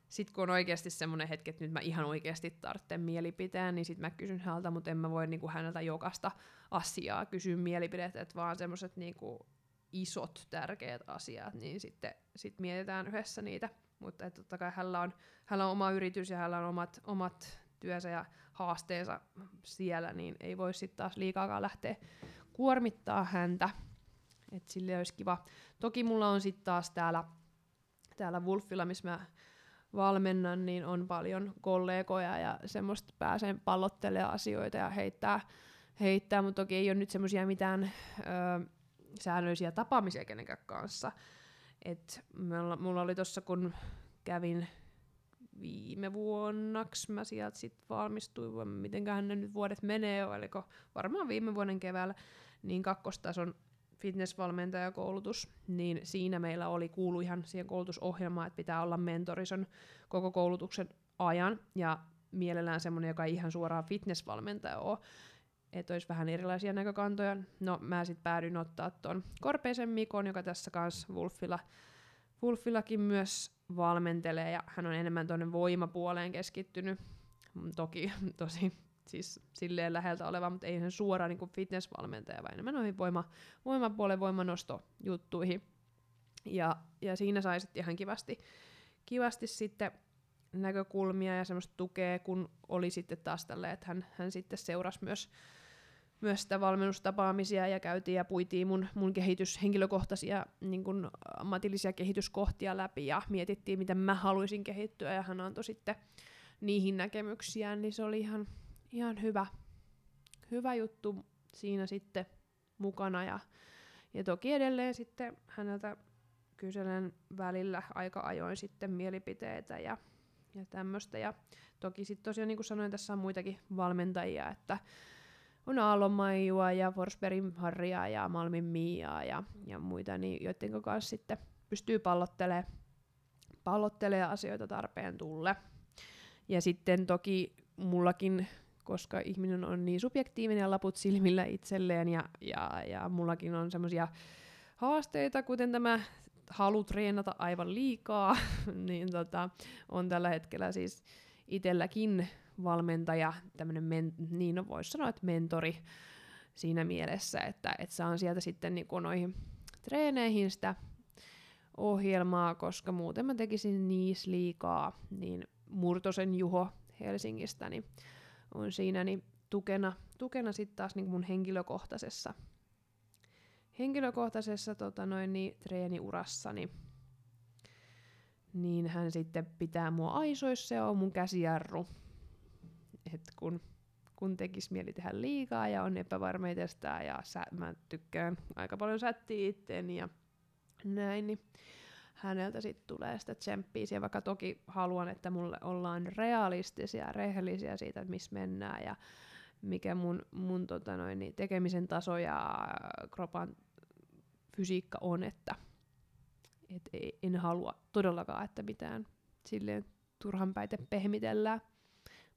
sit kun on oikeasti semmoinen hetki, että nyt mä ihan oikeasti tarvitsen mielipiteen, niin sitten mä kysyn häneltä, mutta en mä voi niinku häneltä jokaista asiaa kysyä mielipidettä, että vaan semmoiset niinku isot tärkeät asiat, niin sitten sit mietitään yhdessä niitä. Mutta totta kai hänellä on, hänellä on oma yritys ja hänellä on omat, omat työnsä ja haasteensa siellä, niin ei voi sitten taas liikaakaan lähteä kuormittaa häntä. Et sille olisi kiva. Toki mulla on sitten taas täällä, täällä Wolfilla, missä mä valmennan, niin on paljon kollegoja ja semmoista pääsen pallottelemaan asioita ja heittää, heittää mutta toki ei ole nyt semmoisia mitään ö, säännöllisiä tapaamisia kenenkään kanssa. Et mulla, oli tossa, kun kävin viime vuonnaksi mä sieltä sitten valmistuin, mitenköhän ne nyt vuodet menee, oliko varmaan viime vuoden keväällä, niin kakkostason fitnessvalmentajakoulutus, niin siinä meillä oli kuulu ihan siihen koulutusohjelmaan, että pitää olla mentorison koko koulutuksen ajan, ja mielellään semmoinen, joka ei ihan suoraan fitnessvalmentaja ole, että olisi vähän erilaisia näkökantoja. No mä sitten päädyin ottaa tuon Korpeisen Mikon, joka tässä kanssa Wolfilla, Wolfillakin myös valmentelee, ja hän on enemmän tuonne voimapuoleen keskittynyt. Toki tosi siis silleen läheltä oleva, mutta ei sen suoraan niin fitnessvalmentaja, vaan enemmän noihin voima, voimapuolen voimanostojuttuihin. Ja, ja siinä sai sitten ihan kivasti, kivasti sitten näkökulmia ja semmoista tukea, kun oli sitten taas tälleen, että hän, hän sitten seurasi myös, myös sitä valmennustapaamisia ja käytiin ja puitiin mun, mun kehitys, henkilökohtaisia niin kun ammatillisia kehityskohtia läpi ja mietittiin, miten mä haluaisin kehittyä ja hän antoi sitten niihin näkemyksiään, niin se oli ihan, ihan hyvä, hyvä juttu siinä sitten mukana ja, ja toki edelleen sitten häneltä kyselen välillä aika ajoin sitten mielipiteitä ja, ja tämmöistä. Ja toki sitten tosiaan niin kuin sanoin, tässä on muitakin valmentajia, että on Aallon Maijua ja Forsbergin Harria ja Malmin Miaa ja, ja muita, niin joiden kanssa sitten pystyy pallottelemaan pallottelee asioita tarpeen tulle. Ja sitten toki mullakin, koska ihminen on niin subjektiivinen ja laput silmillä itselleen ja, ja, ja mullakin on semmoisia haasteita, kuten tämä halu treenata aivan liikaa, niin tota, on tällä hetkellä siis itselläkin valmentaja, tämmöinen, men- niin no voisi sanoa, että mentori siinä mielessä, että, että saan sieltä sitten niin noihin treeneihin sitä ohjelmaa, koska muuten mä tekisin niis liikaa, niin Murtosen Juho Helsingistä niin on siinä niin tukena, tukena sitten taas niin mun henkilökohtaisessa henkilökohtaisessa tota noin, niin, treeniurassani, niin hän sitten pitää mua aisoissa ja on mun käsijarru. Et kun, kun tekisi mieli tehdä liikaa ja on epävarma itsestään ja sä, mä tykkään aika paljon sättiä itteeni ja näin, niin häneltä sitten tulee sitä tsemppiä. Ja vaikka toki haluan, että mulle ollaan realistisia, rehellisiä siitä, että missä mennään ja mikä mun, mun tota noin, niin tekemisen taso ja kropan fysiikka on, että et en halua todellakaan, että mitään silleen turhan päite pehmitellään.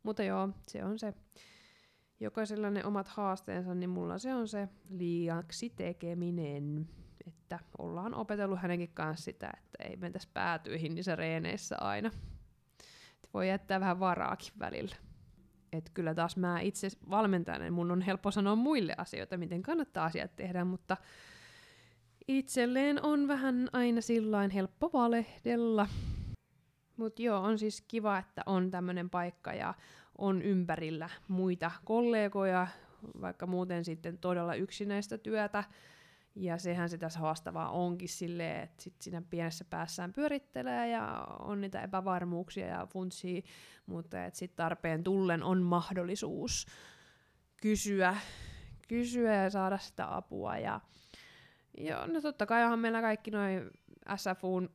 Mutta joo, se on se. Jokaisella ne omat haasteensa, niin mulla se on se liiaksi tekeminen. Että ollaan opetellut hänenkin kanssa sitä, että ei mentäisi päätyihin niissä reeneissä aina. Et voi jättää vähän varaakin välillä. Et kyllä taas mä itse valmentajana, niin mun on helppo sanoa muille asioita, miten kannattaa asiat tehdä, mutta itselleen on vähän aina sillain helppo valehdella. Mutta joo, on siis kiva, että on tämmöinen paikka ja on ympärillä muita kollegoja, vaikka muuten sitten todella yksinäistä työtä. Ja sehän se tässä haastavaa onkin silleen, että sit siinä pienessä päässään pyörittelee ja on niitä epävarmuuksia ja funtsia, mutta sitten tarpeen tullen on mahdollisuus kysyä, kysyä ja saada sitä apua. Ja Joo, no totta kai onhan meillä kaikki noin SFUn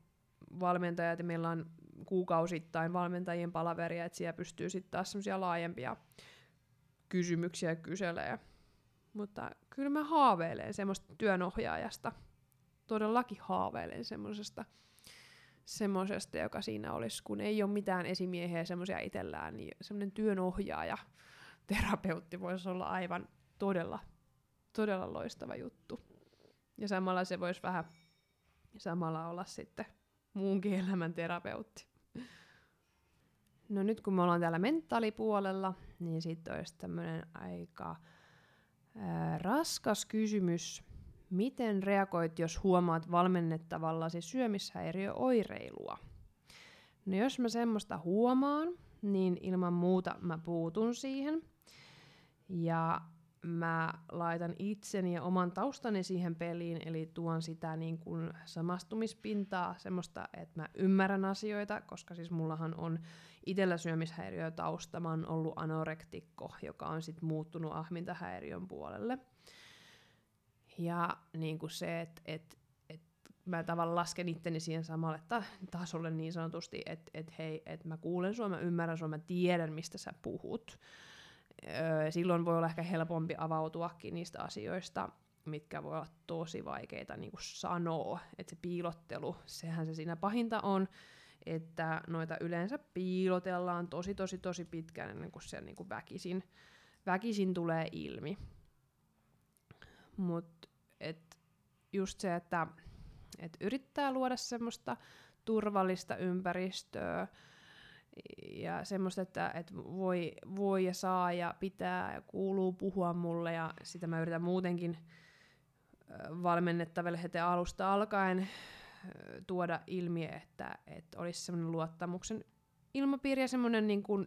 valmentajat ja meillä on kuukausittain valmentajien palaveria, että siellä pystyy sitten taas semmoisia laajempia kysymyksiä kyselee. Mutta kyllä mä haaveilen semmoista työnohjaajasta. Todellakin haaveilen semmoisesta, semmoisesta, joka siinä olisi, kun ei ole mitään esimiehiä semmoisia itsellään, niin semmoinen työnohjaaja, terapeutti voisi olla aivan todella, todella loistava juttu. Ja samalla se voisi vähän samalla olla sitten muunkin elämän terapeutti. No nyt kun me ollaan täällä mentaalipuolella, niin sitten olisi tämmöinen aika raskas kysymys. Miten reagoit, jos huomaat valmennettavallasi syömishäiriöoireilua? No jos mä semmoista huomaan, niin ilman muuta mä puutun siihen. Ja mä laitan itseni ja oman taustani siihen peliin, eli tuon sitä niin kuin samastumispintaa, semmoista, että mä ymmärrän asioita, koska siis mullahan on itsellä syömishäiriötausta, mä oon ollut anorektikko, joka on sitten muuttunut ahmintahäiriön puolelle. Ja niin kuin se, että et, et mä tavallaan lasken itteni siihen samalle ta- tasolle niin sanotusti, että et hei, että mä kuulen sua, mä ymmärrän sua, mä tiedän, mistä sä puhut silloin voi olla ehkä helpompi avautuakin niistä asioista. mitkä voi olla tosi vaikeita niin sanoa. Että se piilottelu, sehän se siinä pahinta on, että noita yleensä piilotellaan tosi tosi tosi pitkään ennen kuin se niin kuin väkisin, väkisin tulee ilmi. Mutta just se, että et yrittää luoda semmoista turvallista ympäristöä ja semmoista, että et voi, voi ja saa ja pitää ja kuuluu puhua mulle ja sitä mä yritän muutenkin valmennettaville heti alusta alkaen tuoda ilmi, että, että olisi semmoinen luottamuksen ilmapiiri ja semmoinen, niin kuin,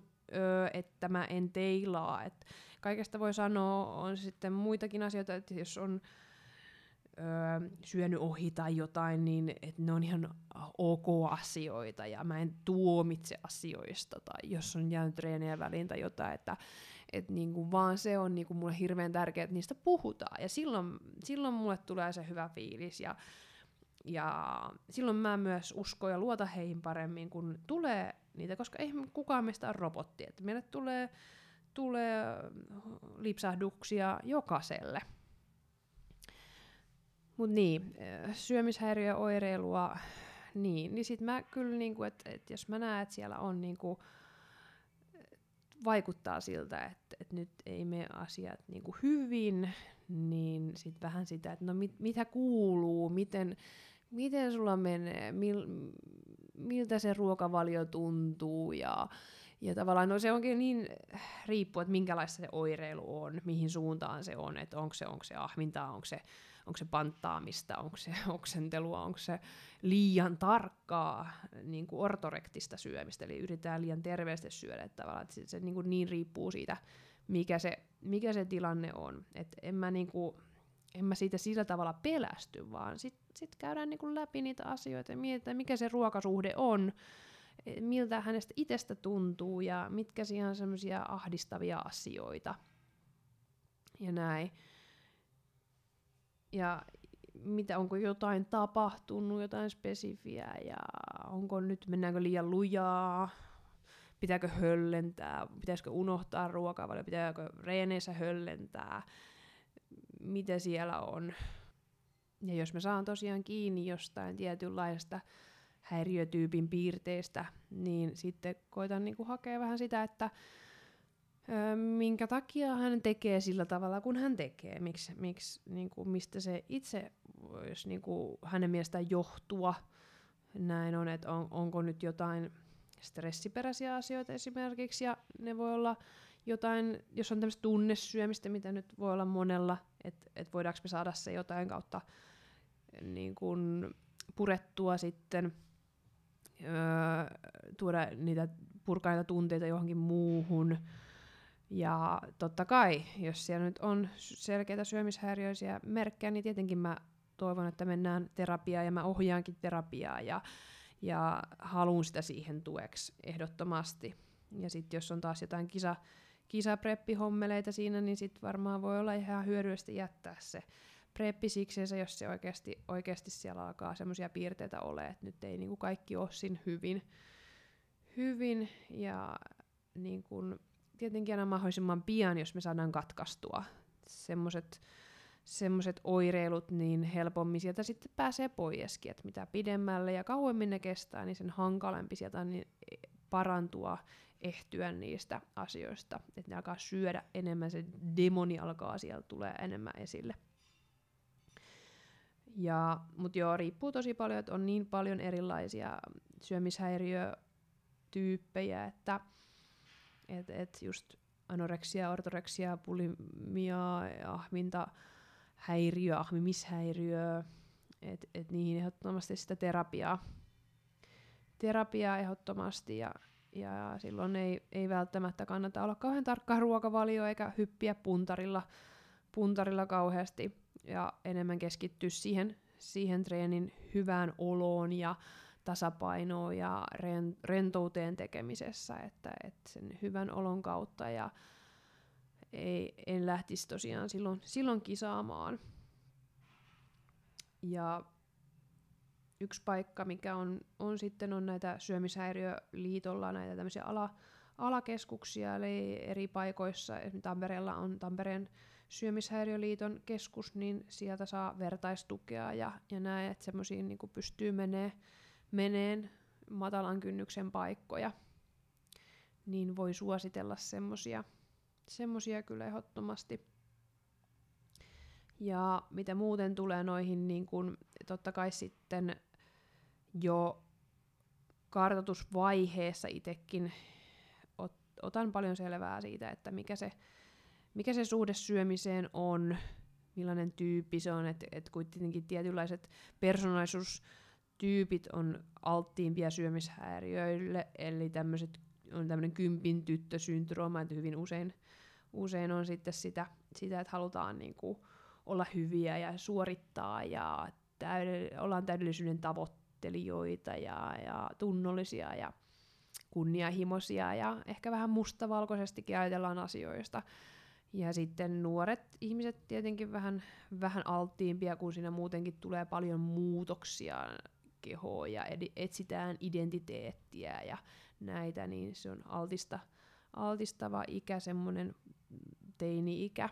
että mä en teilaa. Että kaikesta voi sanoa, on sitten muitakin asioita, että jos on syönyt ohi tai jotain, niin että ne on ihan ok asioita ja mä en tuomitse asioista tai jos on jäänyt treenejä väliin tai jotain, että et niinku vaan se on niinku mulle hirveän tärkeää, että niistä puhutaan ja silloin, silloin mulle tulee se hyvä fiilis ja, ja silloin mä myös uskon ja luota heihin paremmin, kun tulee niitä, koska ei kukaan meistä ole robotti, että meille tulee, tulee lipsahduksia jokaiselle – Mut niin, äh, syömishäiriöoireilua, niin, niin sit mä kyllä, niinku, että et jos mä näen, että siellä on niinku, vaikuttaa siltä, että et nyt ei mene asiat niinku hyvin, niin sit vähän sitä, että no mit, mitä kuuluu, miten, miten sulla menee, mil, miltä se ruokavalio tuntuu ja, ja tavallaan no se onkin niin riippuu, että minkälaista se oireilu on, mihin suuntaan se on, että onko se, onko se ahmintaa, onko se onko se panttaamista, onko se oksentelua, onko se liian tarkkaa niin kuin ortorektista syömistä, eli yritetään liian terveesti syödä, että tavallaan, että se, niin, kuin niin riippuu siitä, mikä se, mikä se tilanne on. Et en, mä niin kuin, en mä siitä sillä tavalla pelästy, vaan sitten sit käydään niin kuin läpi niitä asioita ja mietitään, mikä se ruokasuhde on, e, miltä hänestä itsestä tuntuu ja mitkä siihen on semmoisia ahdistavia asioita. Ja näin ja mitä, onko jotain tapahtunut, jotain spesifiä ja onko nyt, mennäänkö liian lujaa, pitääkö höllentää, pitäisikö unohtaa ruokavalio, pitääkö reeneissä höllentää, mitä siellä on. Ja jos me saan tosiaan kiinni jostain tietynlaista häiriötyypin piirteistä, niin sitten koitan niinku hakea vähän sitä, että minkä takia hän tekee sillä tavalla, kun hän tekee, Miks, miksi, niin kuin, mistä se itse voisi niin kuin, hänen mielestään johtua. Näin on, että on, onko nyt jotain stressiperäisiä asioita esimerkiksi, ja ne voi olla jotain, jos on tämmöistä tunnesyömistä, mitä nyt voi olla monella, että et voidaanko me saada se jotain kautta niin kuin purettua sitten, öö, tuoda niitä, purkaa niitä tunteita johonkin muuhun, ja totta kai, jos siellä nyt on selkeitä syömishäiriöisiä merkkejä, niin tietenkin mä toivon, että mennään terapiaan ja mä ohjaankin terapiaa ja, ja haluan sitä siihen tueksi ehdottomasti. Ja sitten jos on taas jotain kisa, kisapreppihommeleita siinä, niin sitten varmaan voi olla ihan hyödyllistä jättää se preppi sikseensä, jos se oikeasti, oikeasti siellä alkaa semmoisia piirteitä ole, että nyt ei niinku kaikki ole siinä hyvin, hyvin ja niin kun, tietenkin aina mahdollisimman pian, jos me saadaan katkaistua semmoiset semmoiset oireilut, niin helpommin sieltä sitten pääsee poiskin. Että mitä pidemmälle ja kauemmin ne kestää, niin sen hankalempi sieltä niin parantua, ehtyä niistä asioista. Että ne alkaa syödä enemmän, se demoni alkaa sieltä tulee enemmän esille. Ja, mutta joo, riippuu tosi paljon, että on niin paljon erilaisia syömishäiriötyyppejä, että et, et just anoreksia, ortoreksia, bulimia, ahminta, häiriö, ahmimishäiriö, että et niihin ehdottomasti sitä terapiaa, terapiaa ehdottomasti ja, ja silloin ei, ei välttämättä kannata olla kauhean tarkka ruokavalio eikä hyppiä puntarilla, puntarilla kauheasti ja enemmän keskittyä siihen, siihen treenin hyvään oloon ja tasapainoa ja rentouteen tekemisessä, että, että sen hyvän olon kautta ja ei, en lähtisi tosiaan silloin, silloin kisaamaan. Ja yksi paikka, mikä on, on sitten on näitä syömishäiriöliitolla näitä tämmöisiä ala, alakeskuksia, eli eri paikoissa, esimerkiksi Tampereella on Tampereen syömishäiriöliiton keskus, niin sieltä saa vertaistukea ja, ja näin, että semmoisiin niin pystyy menee, meneen matalan kynnyksen paikkoja, niin voi suositella semmosia, semmosia kyllä ehdottomasti. Ja mitä muuten tulee noihin, niin kun, totta kai sitten jo kartoitusvaiheessa itsekin ot, otan paljon selvää siitä, että mikä se, mikä se suhde syömiseen on, millainen tyyppi se on, että et kuitenkin tietynlaiset persoonallisuustyypit on alttiimpia syömishäiriöille, eli tämmöiset on tämmöinen kympin tyttösyndrooma, että hyvin usein, usein on sitten sitä, sitä että halutaan niinku olla hyviä ja suorittaa ja täydell- ollaan täydellisyyden tavoittelijoita ja, ja tunnollisia ja kunnianhimoisia ja ehkä vähän mustavalkoisestikin ajatellaan asioista. Ja sitten nuoret ihmiset tietenkin vähän, vähän alttiimpia, kun siinä muutenkin tulee paljon muutoksia kehoon ja ed- etsitään identiteettiä ja näitä, niin se on altista, altistava ikä, semmoinen teini-ikä.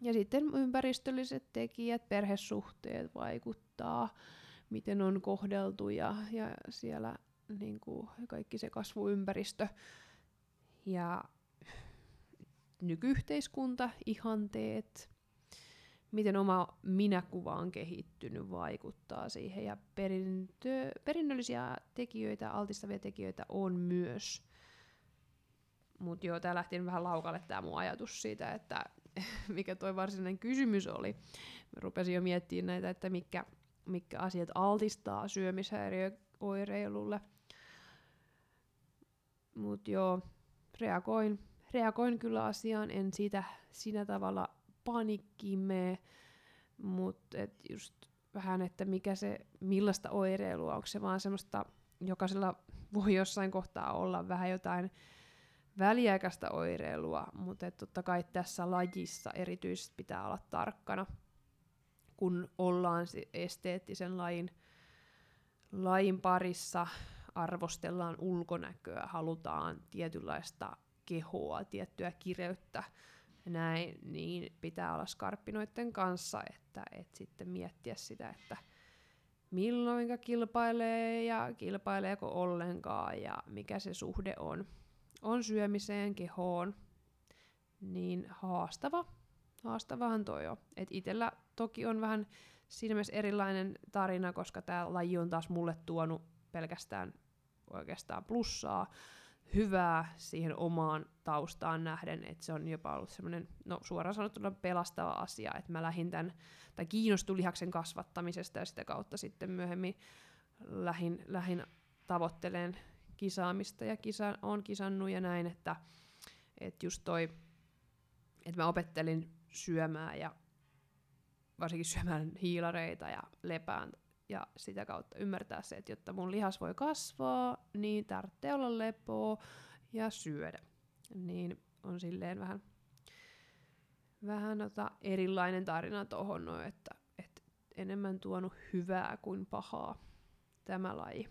Ja sitten ympäristölliset tekijät, perhesuhteet vaikuttaa, miten on kohdeltu ja, ja siellä niin kuin kaikki se kasvuympäristö. Ja nykyyhteiskunta, ihanteet, miten oma minäkuva on kehittynyt, vaikuttaa siihen. Ja perintö, perinnöllisiä tekijöitä, altistavia tekijöitä on myös. Mutta joo, tää lähti vähän laukalle tämä mun ajatus siitä, että mikä toi varsinainen kysymys oli. Mä rupesin jo miettimään näitä, että mikä, mikä asiat altistaa syömishäiriöoireilulle. Mutta joo, reagoin, reagoin kyllä asiaan, en sitä siinä tavalla panikkimme, mutta just vähän, että mikä se, millaista oireilua, onko se vaan semmoista, jokaisella voi jossain kohtaa olla vähän jotain väliaikaista oireilua, mutta totta kai tässä lajissa erityisesti pitää olla tarkkana, kun ollaan esteettisen lajin, lajin parissa, arvostellaan ulkonäköä, halutaan tietynlaista kehoa, tiettyä kireyttä, näin, niin pitää olla skarppinoiden kanssa, että et sitten miettiä sitä, että milloin kilpailee ja kilpaileeko ollenkaan ja mikä se suhde on on syömiseen, kehoon, niin haastava. Haastavahan toi on. Et itellä toki on vähän siinä mielessä erilainen tarina, koska tämä laji on taas mulle tuonut pelkästään oikeastaan plussaa, hyvää siihen omaan taustaan nähden, että se on jopa ollut semmoinen, no suoraan sanottuna pelastava asia, että mä lähdin tämän, tai kiinnostuin lihaksen kasvattamisesta ja sitä kautta sitten myöhemmin lähin, lähin tavoitteleen kisaamista ja kisa, on kisannut ja näin, että, että just toi, että mä opettelin syömään ja varsinkin syömään hiilareita ja lepään ja sitä kautta ymmärtää se, että jotta mun lihas voi kasvaa, niin tarvitsee olla lepoa ja syödä. Niin on silleen vähän, vähän ota erilainen tarina tuohon, no, että, että enemmän tuonut hyvää kuin pahaa tämä laji.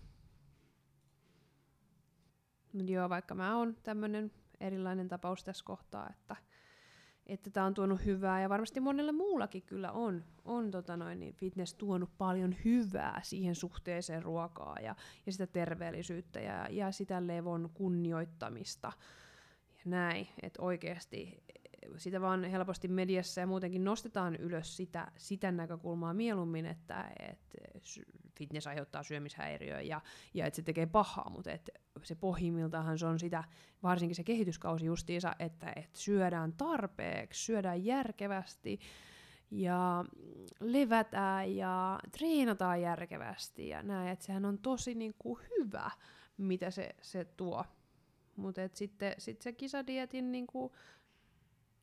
Mutta joo, vaikka mä oon tämmönen erilainen tapaus tässä kohtaa, että että tämä on tuonut hyvää ja varmasti monelle muullakin kyllä on, on tota noin, niin fitness tuonut paljon hyvää siihen suhteeseen ruokaa ja, ja sitä terveellisyyttä ja, ja sitä levon kunnioittamista ja näin, että oikeasti sitä vaan helposti mediassa ja muutenkin nostetaan ylös sitä, sitä näkökulmaa mieluummin, että, että fitness aiheuttaa syömishäiriöä ja, ja että se tekee pahaa, mutta että se pohjimmiltaan se on sitä, varsinkin se kehityskausi justiinsa, että, että syödään tarpeeksi, syödään järkevästi ja levätään ja treenataan järkevästi ja näin, että sehän on tosi niin kuin hyvä, mitä se, se tuo. Mutta sitten sit se kisadietin niin kuin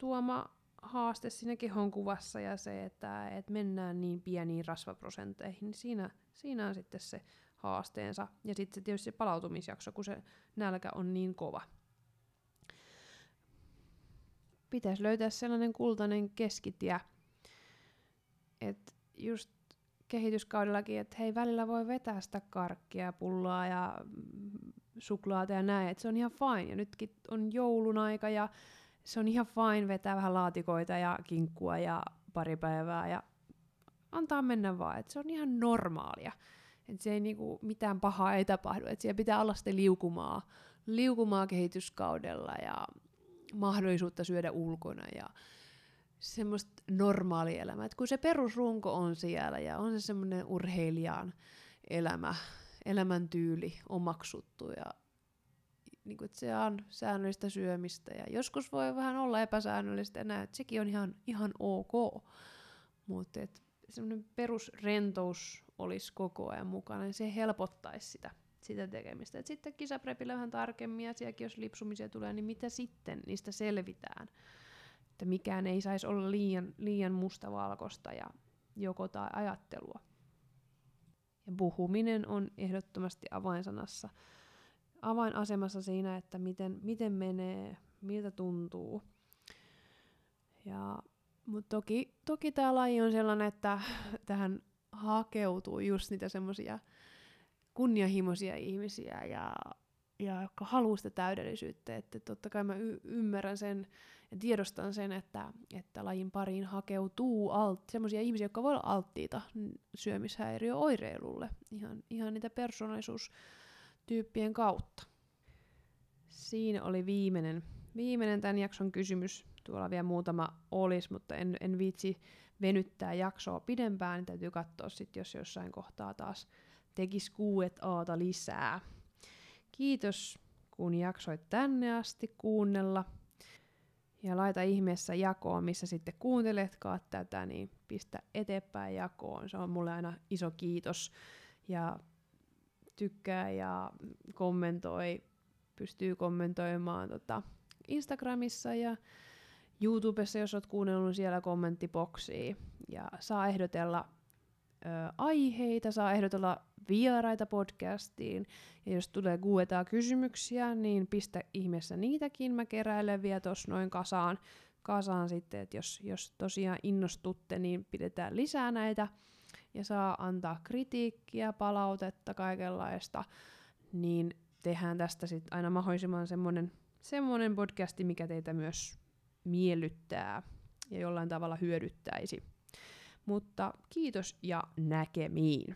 tuoma haaste siinä kehon kuvassa ja se, että et mennään niin pieniin rasvaprosenteihin, niin siinä, siinä on sitten se haasteensa. Ja sitten tietysti se palautumisjakso, kun se nälkä on niin kova. Pitäisi löytää sellainen kultainen keskitie, että just kehityskaudellakin, että hei välillä voi vetää sitä karkkia, pullaa ja suklaata ja näin, että se on ihan fine. Ja nytkin on joulun aika ja se on ihan fine vetää vähän laatikoita ja kinkkua ja pari päivää ja antaa mennä vaan, että se on ihan normaalia. Että se ei niinku, mitään pahaa ei tapahdu, että siellä pitää olla sitten liukumaa, liukumaa kehityskaudella ja mahdollisuutta syödä ulkona ja semmoista normaalielämää. Et kun se perusrunko on siellä ja on se semmoinen urheilijan elämä, elämäntyyli omaksuttu ja niin kuin, että se on säännöllistä syömistä ja joskus voi vähän olla epäsäännöllistä näin, että sekin on ihan, ihan ok. Mutta semmoinen perusrentous olisi koko ajan mukana, niin se helpottaisi sitä, sitä tekemistä. Et sitten kisaprepillä vähän tarkemmin ja sielläkin jos lipsumisia tulee, niin mitä sitten niistä selvitään? Että mikään ei saisi olla liian, liian mustavalkoista ja joko tai ajattelua. Ja puhuminen on ehdottomasti avainsanassa, avainasemassa siinä, että miten, miten menee, miltä tuntuu. Ja, mutta toki, toki tämä laji on sellainen, että tähän hakeutuu just niitä semmoisia kunnianhimoisia ihmisiä ja, ja jotka haluaa sitä täydellisyyttä. Että totta kai mä y- ymmärrän sen ja tiedostan sen, että, että lajin pariin hakeutuu alt, semmoisia ihmisiä, jotka voi olla alttiita syömishäiriöoireilulle ihan, ihan niitä persoonallisuustyyppien kautta. Siinä oli viimeinen, viimeinen tämän jakson kysymys. Tuolla vielä muutama olisi, mutta en, en viitsi venyttää jaksoa pidempään, niin täytyy katsoa sitten, jos jossain kohtaa taas tekisi kuuet aata lisää. Kiitos, kun jaksoit tänne asti kuunnella. Ja laita ihmeessä jakoon, missä sitten kuunteletkaan tätä, niin pistä eteenpäin jakoon. Se on mulle aina iso kiitos. Ja tykkää ja kommentoi, pystyy kommentoimaan tota Instagramissa ja YouTubessa, jos olet kuunnellut siellä kommenttiboksia. Ja saa ehdotella ö, aiheita, saa ehdotella vieraita podcastiin. Ja jos tulee kuetaa kysymyksiä, niin pistä ihmeessä niitäkin. Mä keräilen vielä tuossa noin kasaan, kasaan sitten, että jos, jos tosiaan innostutte, niin pidetään lisää näitä. Ja saa antaa kritiikkiä, palautetta, kaikenlaista. Niin tehdään tästä sitten aina mahdollisimman semmonen, semmonen podcasti, mikä teitä myös miellyttää ja jollain tavalla hyödyttäisi. Mutta kiitos ja näkemiin.